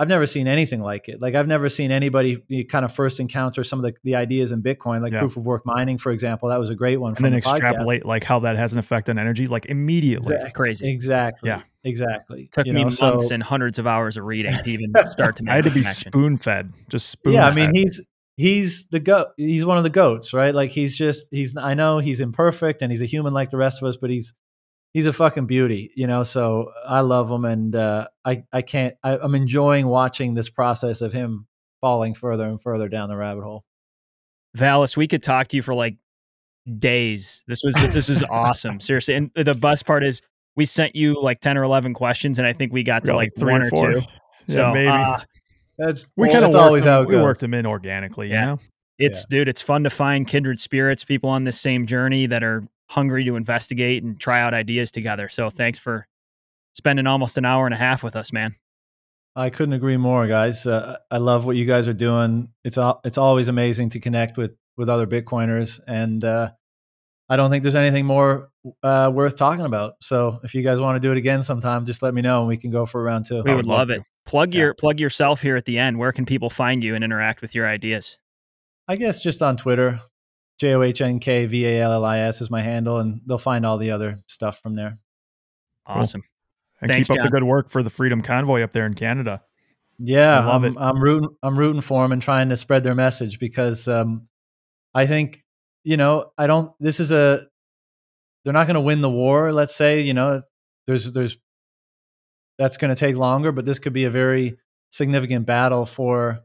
I've never seen anything like it. Like I've never seen anybody kind of first encounter some of the, the ideas in Bitcoin, like Yeah. proof of work mining, for example. That was a great one. and from then the podcast. extrapolate like how that has an effect on energy, like immediately. Exactly. Crazy. Exactly. Yeah. Exactly. Took You me know, so- months and hundreds of hours of reading to even start to make I had to be spoon fed, just spoon. yeah, I mean he's he's the goat. He's one of the goats, right? Like he's just he's. I know he's imperfect and he's a human like the rest of us, but he's he's a fucking beauty, you know. So I love him, and uh, I I can't. I, I'm enjoying watching this process of him falling further and further down the rabbit hole. Valis, we could talk to you for like days. This was this was awesome, seriously. And the best part is we sent you like ten or eleven questions, and I think we got to got, like, three one or or four. two. Yeah, so maybe. uh, That's we well, kind of that's always how it we goes. worked them in organically, you Yeah. know. it's dude, it's fun to find kindred spirits, people on this same journey that are hungry to investigate and try out ideas together. So thanks for spending almost an hour and a half with us, man. I couldn't agree more, guys. Uh, I love what you guys are doing. It's al- it's always amazing to connect with with other Bitcoiners, and uh, I don't think there's anything more uh, worth talking about. So if you guys want to do it again sometime, just let me know, and we can go for a round two. We would would love love it. Plug Yeah. your plug yourself here at the end. Where can people find you and interact with your ideas? I guess just on Twitter, J O H N K V A L L I S is my handle, and they'll find all the other stuff from there. Cool. Awesome. And Thanks, keep up John. the good work for the Freedom Convoy up there in Canada. Yeah, I love I'm, it. I'm rooting. I'm rooting for them and trying to spread their message because um, I think you know I don't. This is a. They're not going to win the war. Let's say you know there's there's. That's going to take longer, but this could be a very significant battle for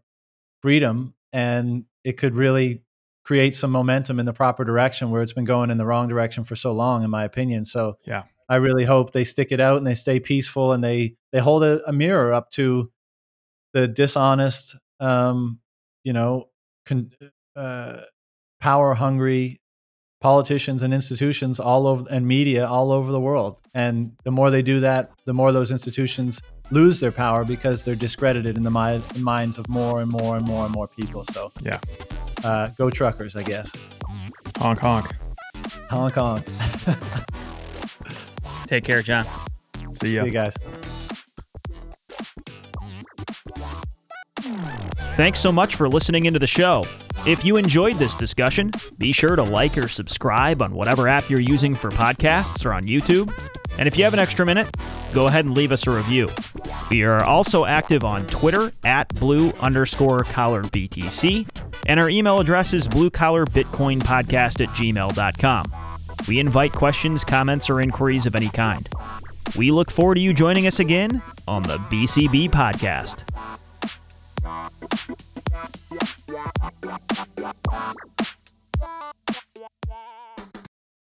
freedom, and it could really create some momentum in the proper direction where it's been going in the wrong direction for so long, in my opinion. So Yeah. I really hope they stick it out and they stay peaceful and they they hold a, a mirror up to the dishonest, um, you know, con, uh, power hungry politicians and institutions all over and media all over the world. And the more they do that, the more those institutions lose their power because they're discredited in the mi- minds of more and more and more and more people. So Yeah. uh, go truckers, I guess. Honk honk. Hong Kong. Take care, John. See you. See ya. you guys. Thanks so much for listening into the show. If you enjoyed this discussion, be sure to like or subscribe on whatever app you're using for podcasts or on YouTube. And if you have an extra minute, go ahead and leave us a review. We are also active on Twitter at blue underscore collar BTC, and our email address is blue collar bitcoin podcast at gmail.com. We invite questions, comments, or inquiries of any kind. We look forward to you joining us again on the BCB podcast. Thank